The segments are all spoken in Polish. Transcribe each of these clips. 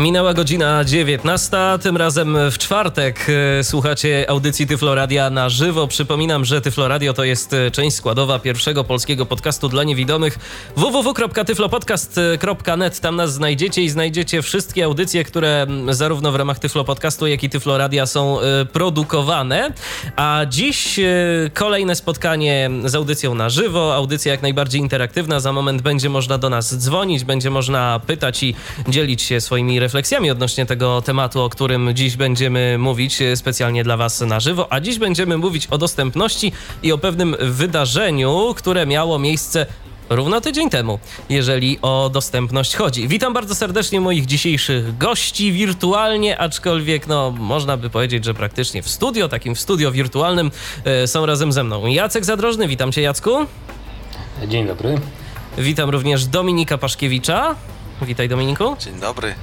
Minęła godzina 19, tym razem w czwartek e, słuchacie audycji Tyfloradia na żywo. Przypominam, że Tyfloradio to jest e, część składowa pierwszego polskiego podcastu dla niewidomych www.tyflopodcast.net. Tam nas znajdziecie i znajdziecie wszystkie audycje, które zarówno w ramach Tyflo Podcastu, jak i Tyfloradia są e, produkowane. A dziś kolejne spotkanie z audycją na żywo, audycja jak najbardziej interaktywna. Za moment będzie można do nas dzwonić, będzie można pytać i dzielić się swoimi refleksjami refleksjami odnośnie tego tematu, o którym dziś będziemy mówić e, specjalnie dla Was na żywo. A dziś będziemy mówić o dostępności i o pewnym wydarzeniu, które miało miejsce równo tydzień temu, jeżeli o dostępność chodzi. Witam bardzo serdecznie moich dzisiejszych gości wirtualnie, aczkolwiek no można by powiedzieć, że praktycznie w studio, takim w studio wirtualnym e, są razem ze mną. Jacek Zadrożny, witam cię Jacku. Dzień dobry. Witam również Dominika Paszkiewicza. Witaj Dominiku. Dzień dobry.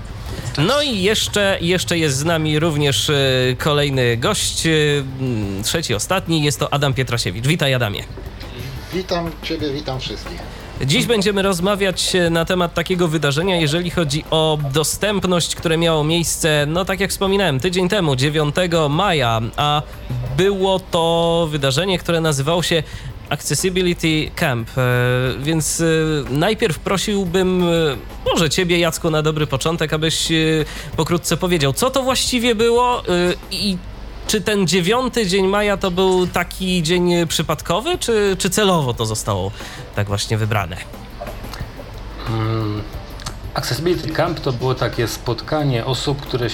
No i jeszcze, jeszcze jest z nami również e, kolejny gość, e, trzeci, ostatni, jest to Adam Pietrasiewicz. Witaj Adamie. Witam Ciebie, witam wszystkich. Dziś będziemy rozmawiać e, na temat takiego wydarzenia, jeżeli chodzi o dostępność, które miało miejsce, no tak jak wspominałem, tydzień temu, 9 maja, a było to wydarzenie, które nazywało się Accessibility Camp, e, więc e, najpierw prosiłbym e, może ciebie Jacku na dobry początek, abyś pokrótce powiedział, co to właściwie było i czy ten dziewiąty dzień maja to był taki dzień przypadkowy, czy, czy celowo to zostało tak właśnie wybrane? Hmm. Accessibility Camp to było takie spotkanie osób, które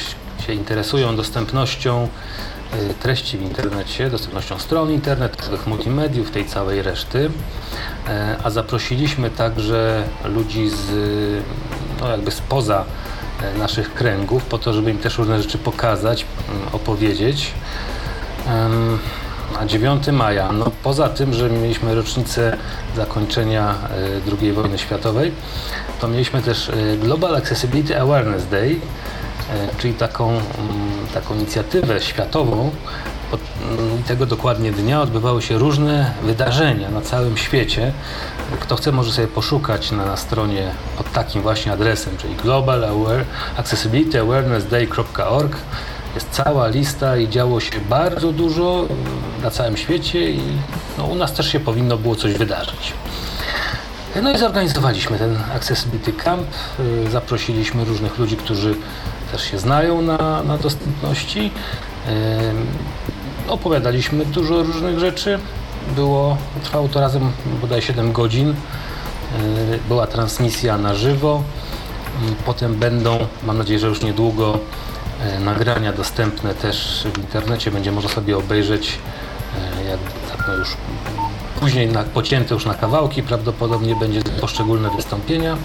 się interesują dostępnością treści w internecie, dostępnością stron internetowych, multimediów, tej całej reszty. E, a zaprosiliśmy także ludzi z, no jakby spoza e, naszych kręgów, po to, żeby im też różne rzeczy pokazać, mm, opowiedzieć. A 9 maja, no poza tym, że mieliśmy rocznicę zakończenia II wojny światowej, to mieliśmy też Global Accessibility Awareness Day, czyli taką, mm, taką inicjatywę światową. Mm, tego dokładnie dnia odbywały się różne wydarzenia na całym świecie. Kto chce, może sobie poszukać na, na stronie pod takim właśnie adresem, czyli Global Aware, Accessibility Awareness Day.org. Jest cała lista i działo się bardzo dużo mm, na całym świecie i no, u nas też się powinno było coś wydarzyć. No i zorganizowaliśmy ten Accessibility Camp. Y, zaprosiliśmy różnych ludzi, którzy też się znają na, na dostępności. Opowiadaliśmy dużo różnych rzeczy. Było, trwało to razem bodaj 7 godzin. Była transmisja na żywo. Potem będą, mam nadzieję, że już niedługo, nagrania dostępne też w internecie. Będzie można sobie obejrzeć, jak no już później na, pocięte już na kawałki. Prawdopodobnie będzie poszczególne wystąpienia.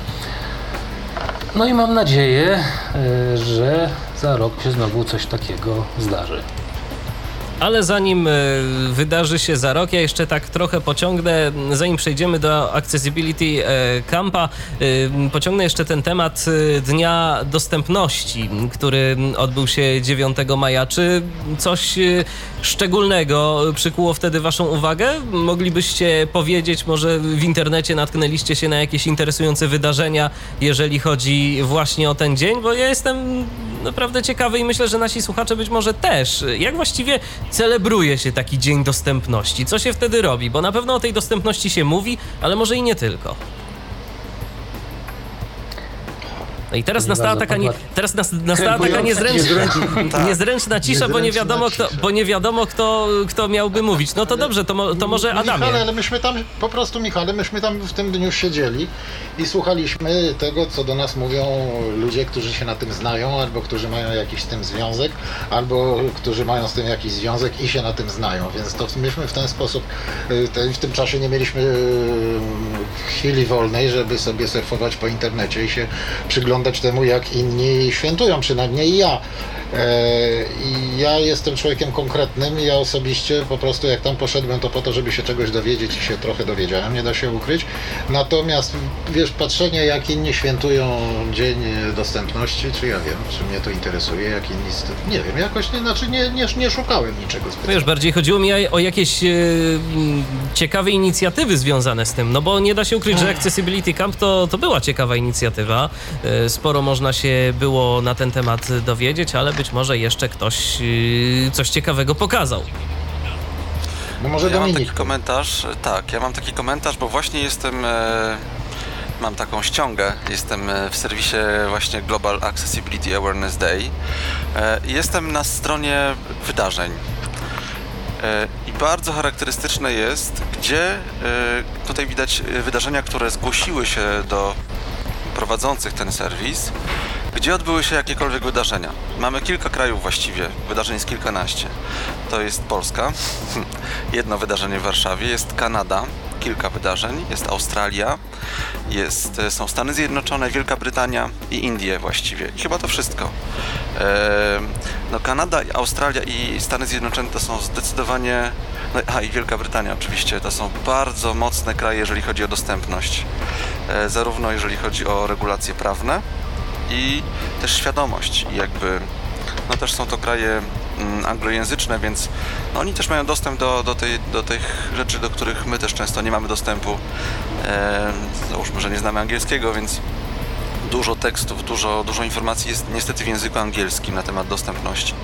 No i mam nadzieję, e, że za rok się znowu coś takiego zdarzy. Ale zanim e, wydarzy się za rok, ja jeszcze tak trochę pociągnę, zanim przejdziemy do Accessibility e, Campa, e, pociągnę jeszcze ten temat Dnia Dostępności, który odbył się 9 maja. Czy coś szczególnego przykuło wtedy Waszą uwagę? Moglibyście powiedzieć, może w internecie natknęliście się na jakieś interesujące wydarzenia, jeżeli chodzi właśnie o ten dzień? Bo ja jestem naprawdę ciekawy i myślę, że nasi słuchacze być może też. Jak właściwie celebruje się taki dzień dostępności? Co się wtedy robi? Bo na pewno o tej dostępności się mówi, ale może i nie tylko. No i teraz nastała taka, nie, teraz nas, nastała taka niezręczna, niezręczna cisza, bo nie wiadomo, kto, bo nie wiadomo kto, kto miałby mówić. No to dobrze, to, to może Adamie. Michale, ale myśmy tam, po prostu Michale, myśmy tam w tym dniu siedzieli i słuchaliśmy tego, co do nas mówią ludzie, którzy się na tym znają, albo którzy mają jakiś z tym związek, albo którzy mają z tym jakiś związek i się na tym znają. Więc to myśmy w ten sposób, y, w tym czasie nie mieliśmy y, chwili wolnej, żeby sobie surfować po internecie i się przyglądać przyglądać temu, jak inni świętują, przynajmniej ja. E, I ja jestem człowiekiem konkretnym i ja osobiście po prostu jak tam poszedłem to po to, żeby się czegoś dowiedzieć i się trochę dowiedziałem, nie da się ukryć. Natomiast wiesz, patrzenie jak inni świętują dzień dostępności, czy ja wiem, czy mnie to interesuje, jak inni, nie wiem, jakoś nie, znaczy nie, nie, nie szukałem niczego specjalnego. Wiesz, bardziej chodziło mi o jakieś e, ciekawe inicjatywy związane z tym, no bo nie da się ukryć, że Accessibility Camp to, to była ciekawa inicjatywa. E, sporo można się było na ten temat dowiedzieć, ale być może jeszcze ktoś e, coś ciekawego pokazał. No może Ja mam Dominik. taki komentarz, e, tak, ja mam taki komentarz, bo właśnie jestem, e, mam taką ściągę, jestem e, w serwisie właśnie Global Accessibility Awareness Day. E, i jestem na stronie wydarzeń. E, I bardzo charakterystyczne jest, gdzie e, tutaj widać wydarzenia, które zgłosiły się do prowadzących ten serwis, gdzie odbyły się jakiekolwiek wydarzenia. Mamy kilka krajów właściwie, wydarzeń jest kilkanaście. To jest Polska, jedno wydarzenie w Warszawie, jest Kanada, kilka wydarzeń, jest Australia, jest, e, są Stany Zjednoczone, Wielka Brytania i Indie właściwie. Chyba to wszystko. No Kanada, Australia i Stany Zjednoczone to są zdecydowanie, no, a i Wielka Brytania oczywiście, to są bardzo mocne kraje, jeżeli chodzi o dostępność. E, Zarówno jeżeli chodzi o regulacje prawne i też świadomość. I jakby, no też są to kraje mm, anglojęzyczne, więc no, oni też mają dostęp do, do, tej, do tych rzeczy, do których my też często nie mamy dostępu. E, załóżmy, że nie znamy angielskiego, więc dużo tekstów, dużo, dużo informacji jest niestety w języku angielskim na temat dostępności.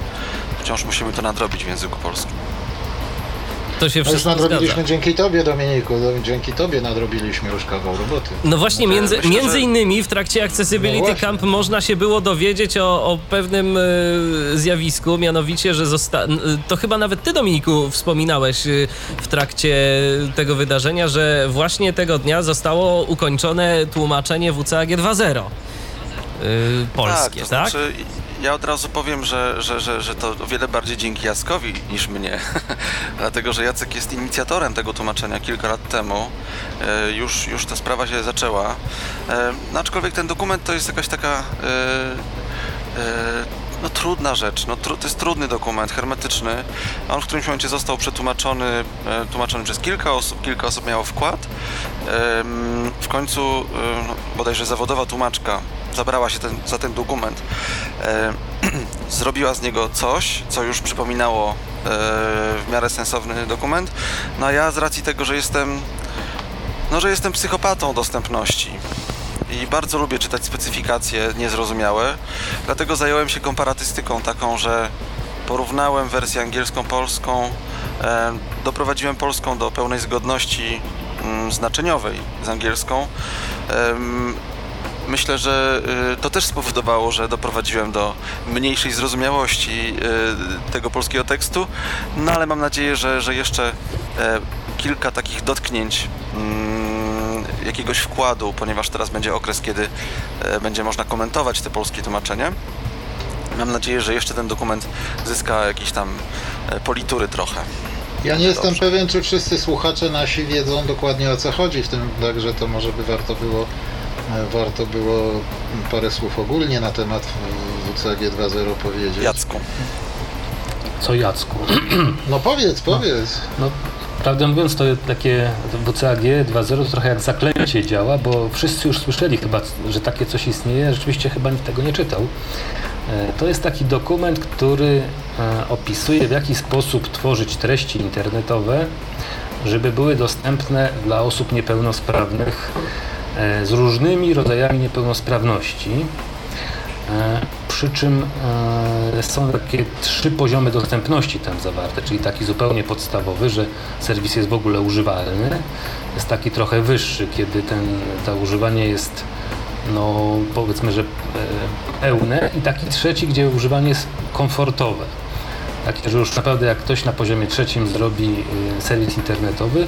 Wciąż musimy to nadrobić w języku polskim. To się No już wszystko nadrobiliśmy zgadza. dzięki Tobie, Dominiku. no, Dzięki Tobie nadrobiliśmy już kawał roboty. No właśnie, między, myślę, między że- innymi w trakcie Accessibility No. Camp można się było dowiedzieć o, o pewnym e, zjawisku, mianowicie, że zosta... n- to chyba nawet ty, Dominiku, wspominałeś e, w trakcie tego wydarzenia, że właśnie tego dnia zostało ukończone tłumaczenie WCAG 2.0 e, polskie, to tak? Ja od razu powiem, że, że, że, że to o wiele bardziej dzięki Jackowi niż mnie. Dlatego, że Jacek jest inicjatorem tego tłumaczenia kilka lat temu. E, już, już ta sprawa się zaczęła. E, no, aczkolwiek ten dokument to jest jakaś taka. E, no trudna rzecz, no, to jest trudny dokument, hermetyczny. On w którymś momencie został przetłumaczony, tłumaczony przez kilka osób, kilka osób miało wkład. W końcu bodajże zawodowa tłumaczka zabrała się ten, za ten dokument, e, zrobiła z niego coś, co już przypominało e, w miarę sensowny dokument. No a ja z racji tego, że jestem, no, że jestem psychopatą dostępności i bardzo lubię czytać specyfikacje niezrozumiałe, dlatego zająłem się komparatystyką taką, że porównałem wersję angielską-polską, e, doprowadziłem polską do pełnej zgodności mm, znaczeniowej z angielską. Myślę, że y, to też spowodowało, że doprowadziłem do mniejszej zrozumiałości y, tego polskiego tekstu, no ale mam nadzieję, że, że jeszcze e, kilka takich dotknięć mm, jakiegoś wkładu, ponieważ teraz będzie okres, kiedy e, będzie można komentować te polskie tłumaczenie. Mam nadzieję, że jeszcze ten dokument zyska jakieś tam e, politury trochę. Ja nie jestem Dobrze. pewien, czy wszyscy słuchacze nasi wiedzą dokładnie o co chodzi w tym, także to może by warto było, warto było parę słów ogólnie na temat e, WCAG 2.0 powiedzieć. Jacku. Co Jacku? No powiedz, powiedz. No, prawdę mówiąc, to takie WCAG 2.0 to trochę jak zaklęcie działa, bo wszyscy już słyszeli chyba, że takie coś istnieje. Rzeczywiście chyba nikt tego nie czytał. E, To jest taki dokument, który e, opisuje w jaki sposób tworzyć treści internetowe, żeby były dostępne dla osób niepełnosprawnych z różnymi rodzajami niepełnosprawności. E, Przy czym e, są takie trzy poziomy dostępności tam zawarte, czyli taki zupełnie podstawowy, że serwis jest w ogóle używalny. Jest taki trochę wyższy, kiedy ten, to używanie jest no powiedzmy, że e, pełne i taki trzeci, gdzie używanie jest komfortowe. Takie, że już naprawdę jak ktoś na poziomie trzecim zrobi e, serwis internetowy,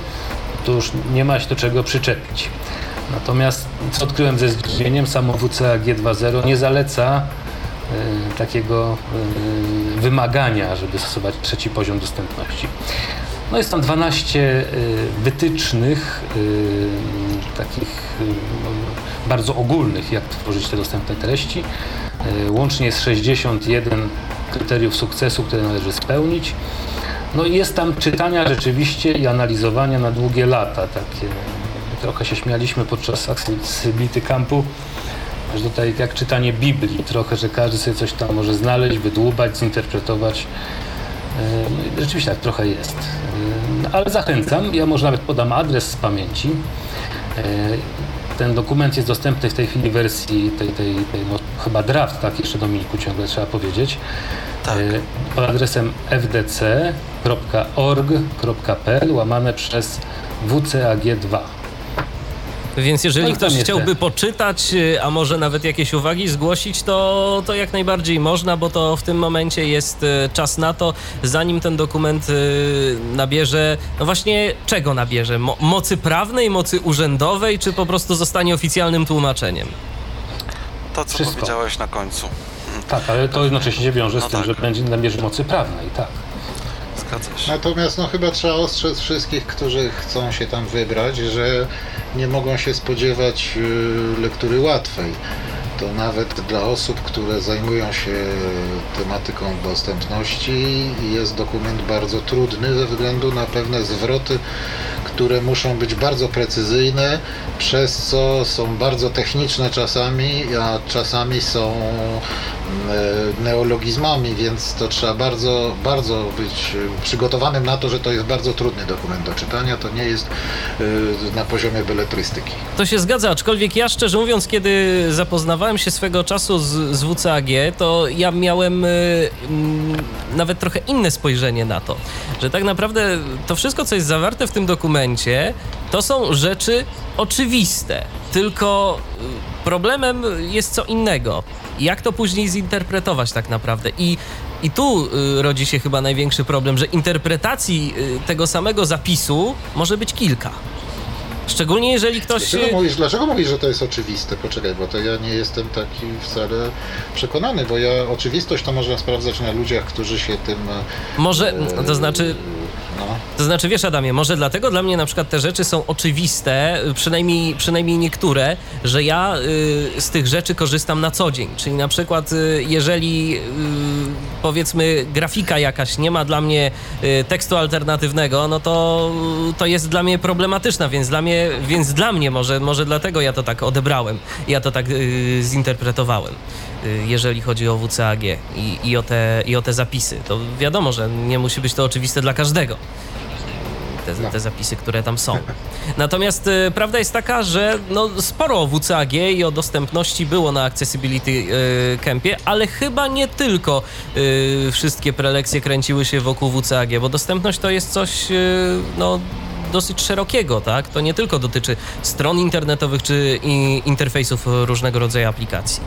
to już nie ma się do czego przyczepić. Natomiast, co odkryłem ze zdziwieniem, samo WCAG 2.0 nie zaleca e, takiego e, wymagania, żeby stosować trzeci poziom dostępności. No jest tam 12 e, wytycznych, takich y, bardzo ogólnych, jak tworzyć te dostępne treści. Y, Łącznie jest 61 kryteriów sukcesu, które należy spełnić. No i jest tam czytania rzeczywiście i analizowania na długie lata. Takie, trochę się śmialiśmy podczas Accessibility Campu, że tutaj jak czytanie Biblii, trochę, że każdy sobie coś tam może znaleźć, wydłubać, zinterpretować. E, No rzeczywiście tak trochę jest. E, Ale zachęcam, ja może nawet podam adres z pamięci. E, Ten dokument jest dostępny w tej chwili w wersji tej, tej, tej no, chyba draft, tak jeszcze Dominiku ciągle trzeba powiedzieć. Tak. Pod adresem fdc.org.pl łamane przez WCAG2. Więc jeżeli Tak, ktoś chciałby poczytać, y, a może nawet jakieś uwagi zgłosić, to, to jak najbardziej można, bo to w tym momencie jest y, czas na to, zanim ten dokument y, nabierze, no właśnie czego nabierze? Mo mocy prawnej, mocy urzędowej, czy po prostu zostanie oficjalnym tłumaczeniem? To, co Wszystko. powiedziałeś na końcu. Tak, ale to jednocześnie się wiąże No z tym, tak. że będzie nabierze mocy prawnej, tak. Zgadza się. Natomiast no chyba trzeba ostrzec wszystkich, którzy chcą się tam wybrać, że nie mogą się spodziewać y, lektury łatwej. To nawet dla osób, które zajmują się tematyką dostępności jest dokument bardzo trudny ze względu na pewne zwroty, które muszą być bardzo precyzyjne, przez co są bardzo techniczne czasami, a czasami są neologizmami, więc to trzeba bardzo, bardzo być e, przygotowanym na to, że to jest bardzo trudny dokument do czytania. To nie jest e, na poziomie beletrystyki. To się zgadza, aczkolwiek ja szczerze mówiąc, kiedy zapoznawałem się swego czasu z, z WCAG, to ja miałem y, mm, nawet trochę inne spojrzenie na to, że tak naprawdę to wszystko, co jest zawarte w tym dokumencie, to są rzeczy oczywiste, tylko y, problemem jest co innego. Jak to później zinterpretować tak naprawdę? I, i tu y, rodzi się chyba największy problem, że interpretacji y, tego samego zapisu może być kilka. Szczególnie jeżeli ktoś. Dlaczego y, mówisz, dlaczego mówisz, że to jest oczywiste? Poczekaj, bo to ja nie jestem taki wcale przekonany, bo ja oczywistość to można sprawdzać na ludziach, którzy się tym... Może, e, to znaczy, No, to znaczy, wiesz, Adamie, może dlatego dla mnie na przykład te rzeczy są oczywiste, przynajmniej, przynajmniej niektóre, że ja y, z tych rzeczy korzystam na co dzień. Czyli na przykład, y, jeżeli y, powiedzmy grafika jakaś nie ma dla mnie y, tekstu alternatywnego, no to, to jest dla mnie problematyczna, więc dla mnie, więc dla mnie może, może dlatego ja to tak odebrałem, ja to tak y, zinterpretowałem jeżeli chodzi o WCAG i, i, o te, i o te zapisy. To wiadomo, że nie musi być to oczywiste dla każdego. Te, No. te zapisy, które tam są. Natomiast y, prawda jest taka, że no, sporo o WCAG i o dostępności było na Accessibility y, Campie, ale chyba nie tylko y, wszystkie prelekcje kręciły się wokół WCAG, bo dostępność to jest coś y, no, dosyć szerokiego, tak? To nie tylko dotyczy stron internetowych czy i, interfejsów różnego rodzaju aplikacji.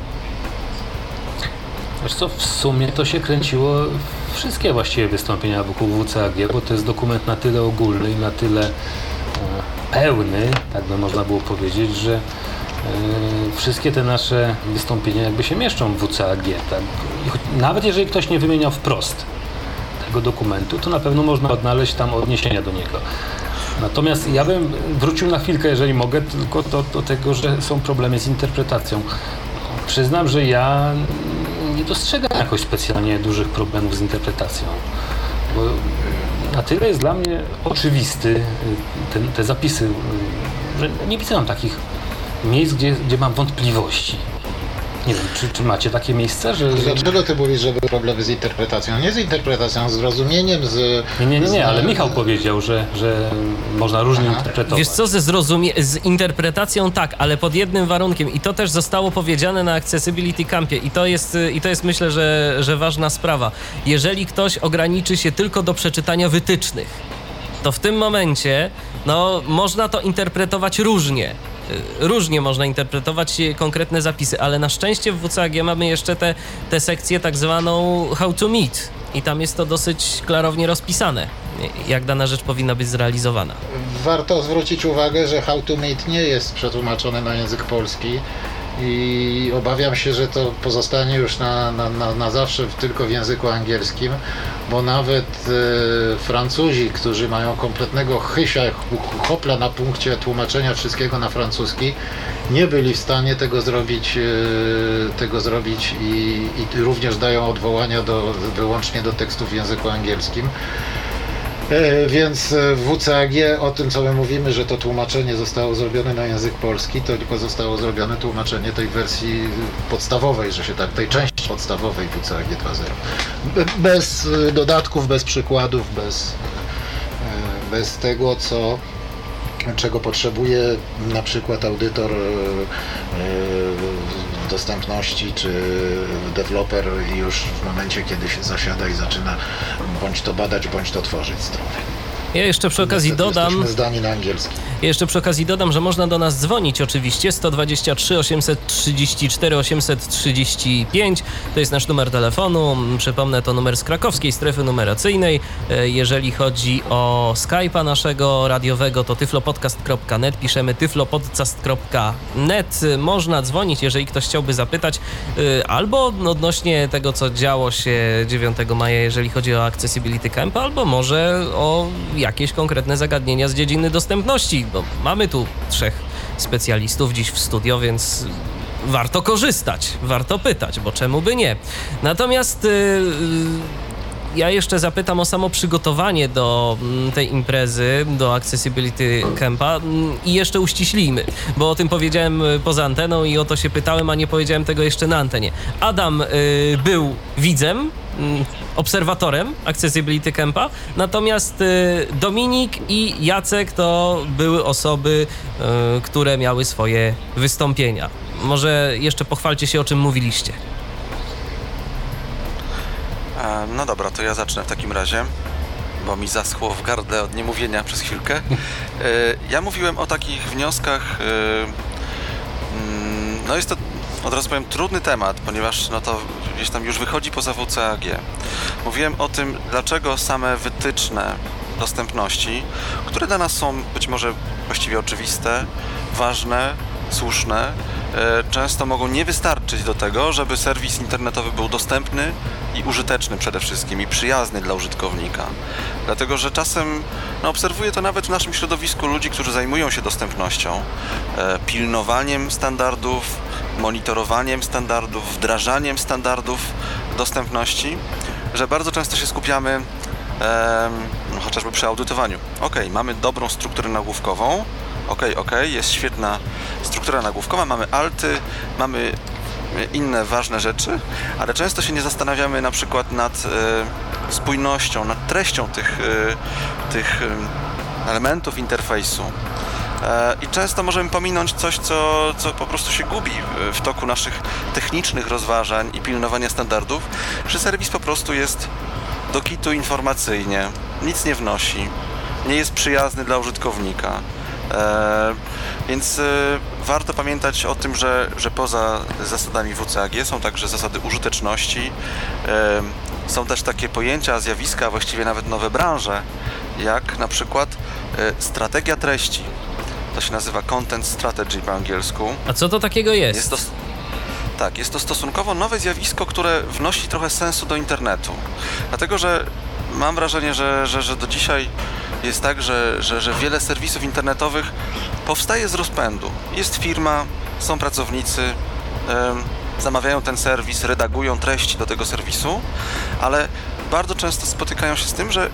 Wiesz co, w sumie to się kręciło wszystkie właściwie wystąpienia wokół WCAG, bo to jest dokument na tyle ogólny i na tyle e, pełny, tak by można było powiedzieć, że e, wszystkie te nasze wystąpienia jakby się mieszczą w WCAG. Tak? Nawet jeżeli ktoś nie wymieniał wprost tego dokumentu, to na pewno można odnaleźć tam odniesienia do niego. Natomiast ja bym wrócił na chwilkę, jeżeli mogę, tylko do, do tego, że są problemy z interpretacją. Przyznam, że ja nie dostrzegam jakoś specjalnie dużych problemów z interpretacją. Bo na tyle jest dla mnie oczywisty y, ten, te zapisy, y, że nie widzę tam takich miejsc, gdzie, gdzie mam wątpliwości. Nie wiem, czy, czy macie takie miejsca, że... Dlaczego ty mówisz, że były problemy z interpretacją? Nie z interpretacją, z zrozumieniem, z... Nie, nie, nie, z- nie, ale Michał powiedział, że, że można różnie Aha. interpretować. Wiesz co, ze zrozumie- z interpretacją tak, ale pod jednym warunkiem i to też zostało powiedziane na Accessibility Campie i to jest, y, i to jest myślę, że, że ważna sprawa. Jeżeli ktoś ograniczy się tylko do przeczytania wytycznych, to w tym momencie no, można to interpretować różnie. Y, Różnie można interpretować konkretne zapisy, ale na szczęście w WCAG mamy jeszcze tę tę sekcję tak zwaną How to Meet i tam jest to dosyć klarownie rozpisane, jak dana rzecz powinna być zrealizowana. Warto zwrócić uwagę, że How to Meet nie jest przetłumaczony na język polski i obawiam się, że to pozostanie już na, na, na, na zawsze tylko w języku angielskim, bo nawet e, Francuzi, którzy mają kompletnego chysia, hopla na punkcie tłumaczenia wszystkiego na francuski, nie byli w stanie tego zrobić, e, tego zrobić i, i również dają odwołania do, wyłącznie do tekstów w języku angielskim. E, Więc e, w WCAG o tym, co my mówimy, że to tłumaczenie zostało zrobione na język polski, to tylko zostało zrobione tłumaczenie tej wersji podstawowej, że się tak, tej części podstawowej WCAG 2.0. Be- Bez e, dodatków, bez przykładów, bez, bez tego, co czego potrzebuje na przykład audytor dostępności czy deweloper już w momencie, kiedy się zasiada i zaczyna bądź to badać, bądź to tworzyć strony. Ja jeszcze przy okazji Niestety dodam, zdani na angielski. jeszcze przy okazji dodam, że można do nas dzwonić oczywiście 123 834 835 to jest nasz numer telefonu. Przypomnę to numer z krakowskiej strefy numeracyjnej. E, Jeżeli chodzi o Skype'a naszego radiowego to tyflopodcast.net piszemy tyflopodcast.net. Można dzwonić, jeżeli ktoś chciałby zapytać e, albo odnośnie tego co działo się 9 maja, jeżeli chodzi o Accessibility Camp, albo może o jakieś konkretne zagadnienia z dziedziny dostępności. Bo mamy tu trzech specjalistów dziś w studio, więc warto korzystać, warto pytać, bo czemu by nie. Natomiast y, y, ja jeszcze zapytam o samo przygotowanie do mm, tej imprezy, do Accessibility Campa mm, i jeszcze uściślijmy, bo o tym powiedziałem y, poza anteną i o to się pytałem, a nie powiedziałem tego jeszcze na antenie. Adam y, był widzem, mm, obserwatorem Accessibility Campa, natomiast y, Dominik i Jacek to były osoby, y, które miały swoje wystąpienia. Może jeszcze pochwalcie się, o czym mówiliście. E, No dobra, to ja zacznę w takim razie, bo mi zaschło w gardle od niemówienia przez chwilkę. E, Ja mówiłem o takich wnioskach. e, mm, No jest to, od razu powiem, trudny temat, ponieważ no to gdzieś tam już wychodzi poza WCAG. Mówiłem o tym, dlaczego same wytyczne dostępności, które dla nas są być może właściwie oczywiste, ważne, słuszne, e, często mogą nie wystarczyć do tego, żeby serwis internetowy był dostępny i użyteczny przede wszystkim i przyjazny dla użytkownika. Dlatego, że czasem no, obserwuję to nawet w naszym środowisku ludzi, którzy zajmują się dostępnością, e, pilnowaniem standardów, monitorowaniem standardów, wdrażaniem standardów dostępności, że bardzo często się skupiamy no, chociażby przy audytowaniu. Ok, mamy dobrą strukturę nagłówkową, ok, ok, jest świetna struktura nagłówkowa, mamy alty, mamy inne ważne rzeczy, ale często się nie zastanawiamy na przykład nad e, spójnością, nad treścią tych, e, tych elementów interfejsu. E, I często możemy pominąć coś, co, co po prostu się gubi w toku naszych technicznych rozważań i pilnowania standardów, że serwis po prostu jest do kitu informacyjnie, nic nie wnosi, nie jest przyjazny dla użytkownika. E, więc e, warto pamiętać o tym, że, że poza zasadami WCAG są także zasady użyteczności. E, są też takie pojęcia, zjawiska, właściwie nawet nowe branże, jak na przykład strategia treści. To się nazywa content strategy po angielsku. A co to takiego jest? Jest to, tak, jest to stosunkowo nowe zjawisko, które wnosi trochę sensu do internetu. Dlatego, że mam wrażenie, że, że, że do dzisiaj jest tak, że, że, że wiele serwisów internetowych powstaje z rozpędu. Jest firma, są pracownicy, em, zamawiają ten serwis, redagują treści do tego serwisu, ale bardzo często spotykają się z tym, że e,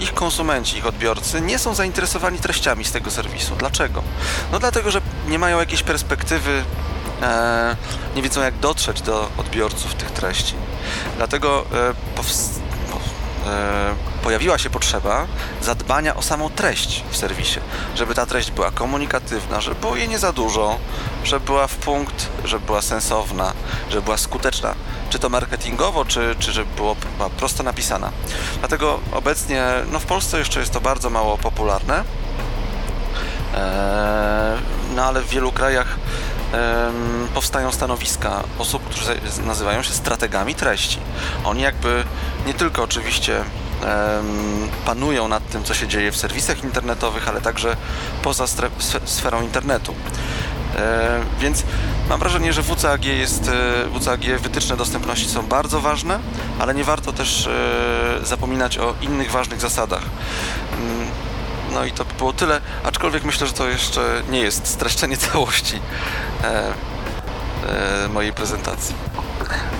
ich konsumenci, ich odbiorcy nie są zainteresowani treściami z tego serwisu. Dlaczego? No dlatego, że nie mają jakiejś perspektywy, e, nie wiedzą jak dotrzeć do odbiorców tych treści. Dlatego e, pojawiła się potrzeba zadbania o samą treść w serwisie, żeby ta treść była komunikatywna, żeby było jej nie za dużo, żeby była w punkt, żeby była sensowna, żeby była skuteczna, czy to marketingowo, czy, czy żeby było była prosto napisana. Dlatego obecnie no w Polsce jeszcze jest to bardzo mało popularne, Eee, no ale w wielu krajach powstają stanowiska osób, którzy za- nazywają się strategami treści. Oni jakby nie tylko oczywiście panują nad tym, co się dzieje w serwisach internetowych, ale także poza sferą internetu. Więc mam wrażenie, że WCAG jest, e, WCAG wytyczne dostępności są bardzo ważne, ale nie warto też e, zapominać o innych ważnych zasadach. No i to by było tyle, aczkolwiek myślę, że to jeszcze nie jest streszczenie całości e, mojej prezentacji.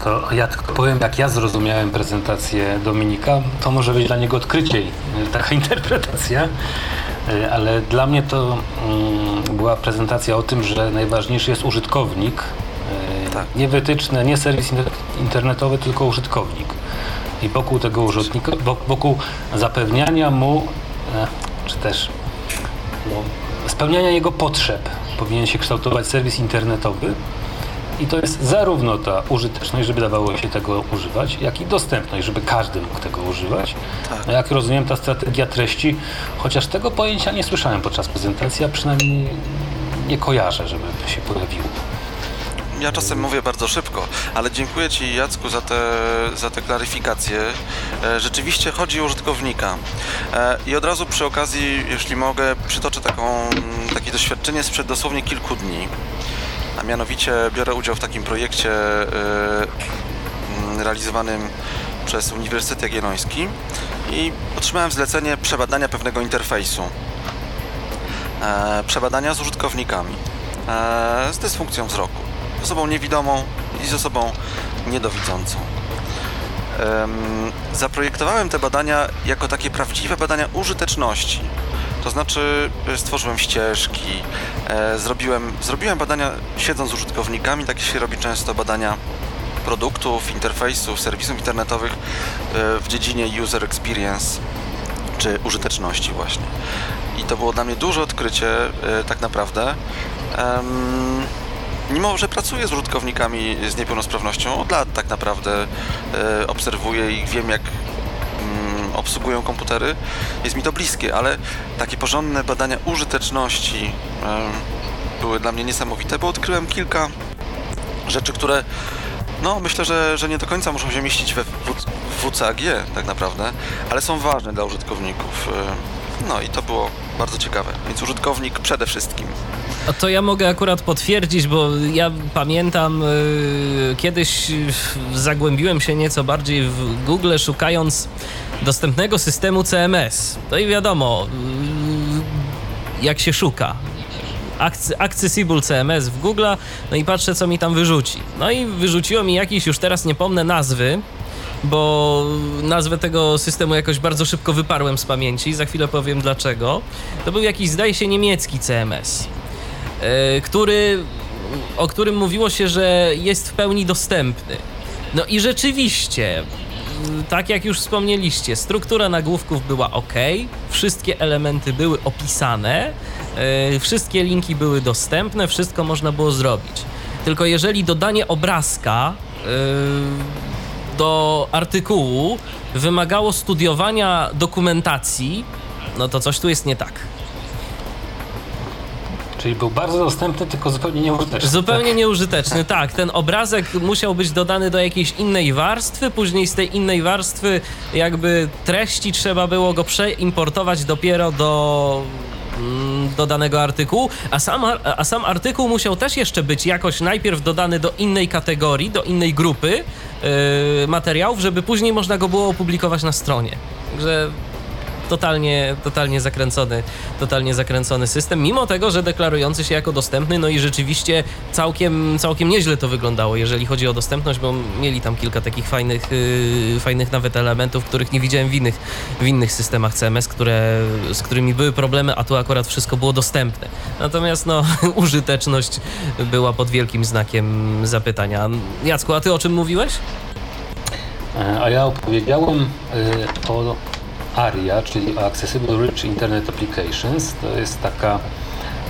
To ja tylko powiem, jak ja zrozumiałem prezentację Dominika, to może być dla niego odkrycie, y, taka interpretacja, Y, ale dla mnie to mm, była prezentacja o tym, że najważniejszy jest użytkownik, Tak. nie wytyczne, nie serwis inter- internetowy, tylko użytkownik. I wokół tego użytkownika, wok- wokół zapewniania mu, e, czy też no, spełniania jego potrzeb powinien się kształtować serwis internetowy. I to jest zarówno ta użyteczność, żeby dawało się tego używać, jak i dostępność, żeby każdy mógł tego używać. Tak. No jak rozumiem, ta strategia treści, chociaż tego pojęcia nie słyszałem podczas prezentacji, a przynajmniej nie kojarzę, żeby się pojawiło. Ja czasem mówię bardzo szybko, ale dziękuję Ci Jacku za te, za te klaryfikacje. E, Rzeczywiście chodzi o użytkownika. E, I od razu przy okazji, jeśli mogę, przytoczę taką, takie doświadczenie sprzed dosłownie kilku dni. Mianowicie biorę udział w takim projekcie e, mm, realizowanym przez Uniwersytet Jagielloński i otrzymałem zlecenie przebadania pewnego interfejsu. E, przebadania z użytkownikami e, z dysfunkcją wzroku, z osobą niewidomą i z osobą niedowidzącą. Em, Zaprojektowałem te badania jako takie prawdziwe badania użyteczności. To znaczy e, stworzyłem ścieżki, e, zrobiłem, zrobiłem badania siedząc z użytkownikami, takie się robi często badania produktów, interfejsów, serwisów internetowych e, w dziedzinie user experience czy użyteczności właśnie. I to było dla mnie duże odkrycie tak naprawdę. Mimo, że pracuję z użytkownikami z niepełnosprawnością od lat tak naprawdę obserwuję ich, wiem jak obsługują komputery, jest mi to bliskie, ale takie porządne badania użyteczności były dla mnie niesamowite, bo odkryłem kilka rzeczy, które no myślę, że, że nie do końca muszą się mieścić we w WCAG tak naprawdę, ale są ważne dla użytkowników. No i to było bardzo ciekawe, więc użytkownik przede wszystkim. A To ja mogę akurat potwierdzić, bo ja pamiętam y, kiedyś zagłębiłem się nieco bardziej w Google szukając dostępnego systemu CMS. No i wiadomo, y, jak się szuka. Acc- Accessible CMS w Google, no i patrzę, co mi tam wyrzuci. No i wyrzuciło mi jakieś, już teraz nie pomnę nazwy, bo nazwę tego systemu jakoś bardzo szybko wyparłem z pamięci, za chwilę powiem dlaczego. To był jakiś, zdaje się, niemiecki CMS e, który, o którym mówiło się, że jest w pełni dostępny. No i rzeczywiście, m, tak jak już wspomnieliście, struktura nagłówków była ok, wszystkie elementy były opisane, e, wszystkie linki były dostępne, wszystko można było zrobić. Tylko jeżeli dodanie obrazka e, do artykułu wymagało studiowania dokumentacji, no to coś tu jest nie tak. Czyli był bardzo dostępny, tylko zupełnie nieużyteczny. Zupełnie nieużyteczny, tak. Ten obrazek musiał być dodany do jakiejś innej warstwy, później z tej innej warstwy jakby treści trzeba było go przeimportować dopiero do do danego artykułu, a sam, a sam artykuł musiał też jeszcze być jakoś najpierw dodany do innej kategorii, do innej grupy yy, materiałów, żeby później można go było opublikować na stronie. Także totalnie, totalnie zakręcony, totalnie zakręcony system, mimo tego, że deklarujący się jako dostępny, no i rzeczywiście całkiem, całkiem nieźle to wyglądało, jeżeli chodzi o dostępność, bo mieli tam kilka takich fajnych, yy, fajnych nawet elementów, których nie widziałem w innych, w innych systemach CMS, które, z którymi były problemy, a tu akurat wszystko było dostępne. Natomiast no, użyteczność była pod wielkim znakiem zapytania. Jacku, a ty o czym mówiłeś? E, A ja opowiedziałem y, o ARIA, czyli Accessible Rich Internet Applications. To jest taka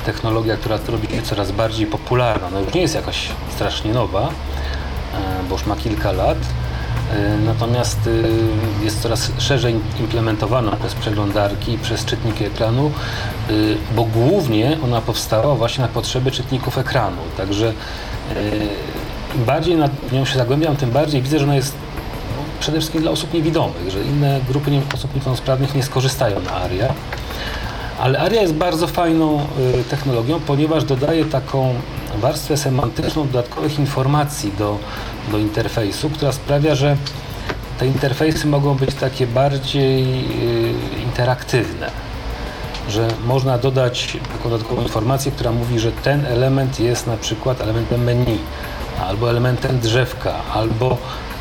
technologia, która robi się coraz bardziej popularna. No już nie jest jakaś strasznie nowa, e, bo już ma kilka lat. E, Natomiast y, jest coraz szerzej implementowana przez przeglądarki przez czytniki ekranu, bo głównie ona powstała właśnie na potrzeby czytników ekranu. Także im bardziej nad nią się zagłębiam, tym bardziej widzę, że ona jest przede wszystkim dla osób niewidomych, że inne grupy osób niepełnosprawnych nie skorzystają na ARIA. Ale ARIA jest bardzo fajną y, technologią, ponieważ dodaje taką warstwę semantyczną dodatkowych informacji do, do interfejsu, która sprawia, że te interfejsy mogą być takie bardziej y, interaktywne. Że można dodać taką dodatkową informację, która mówi, że ten element jest na przykład elementem menu, albo elementem drzewka, albo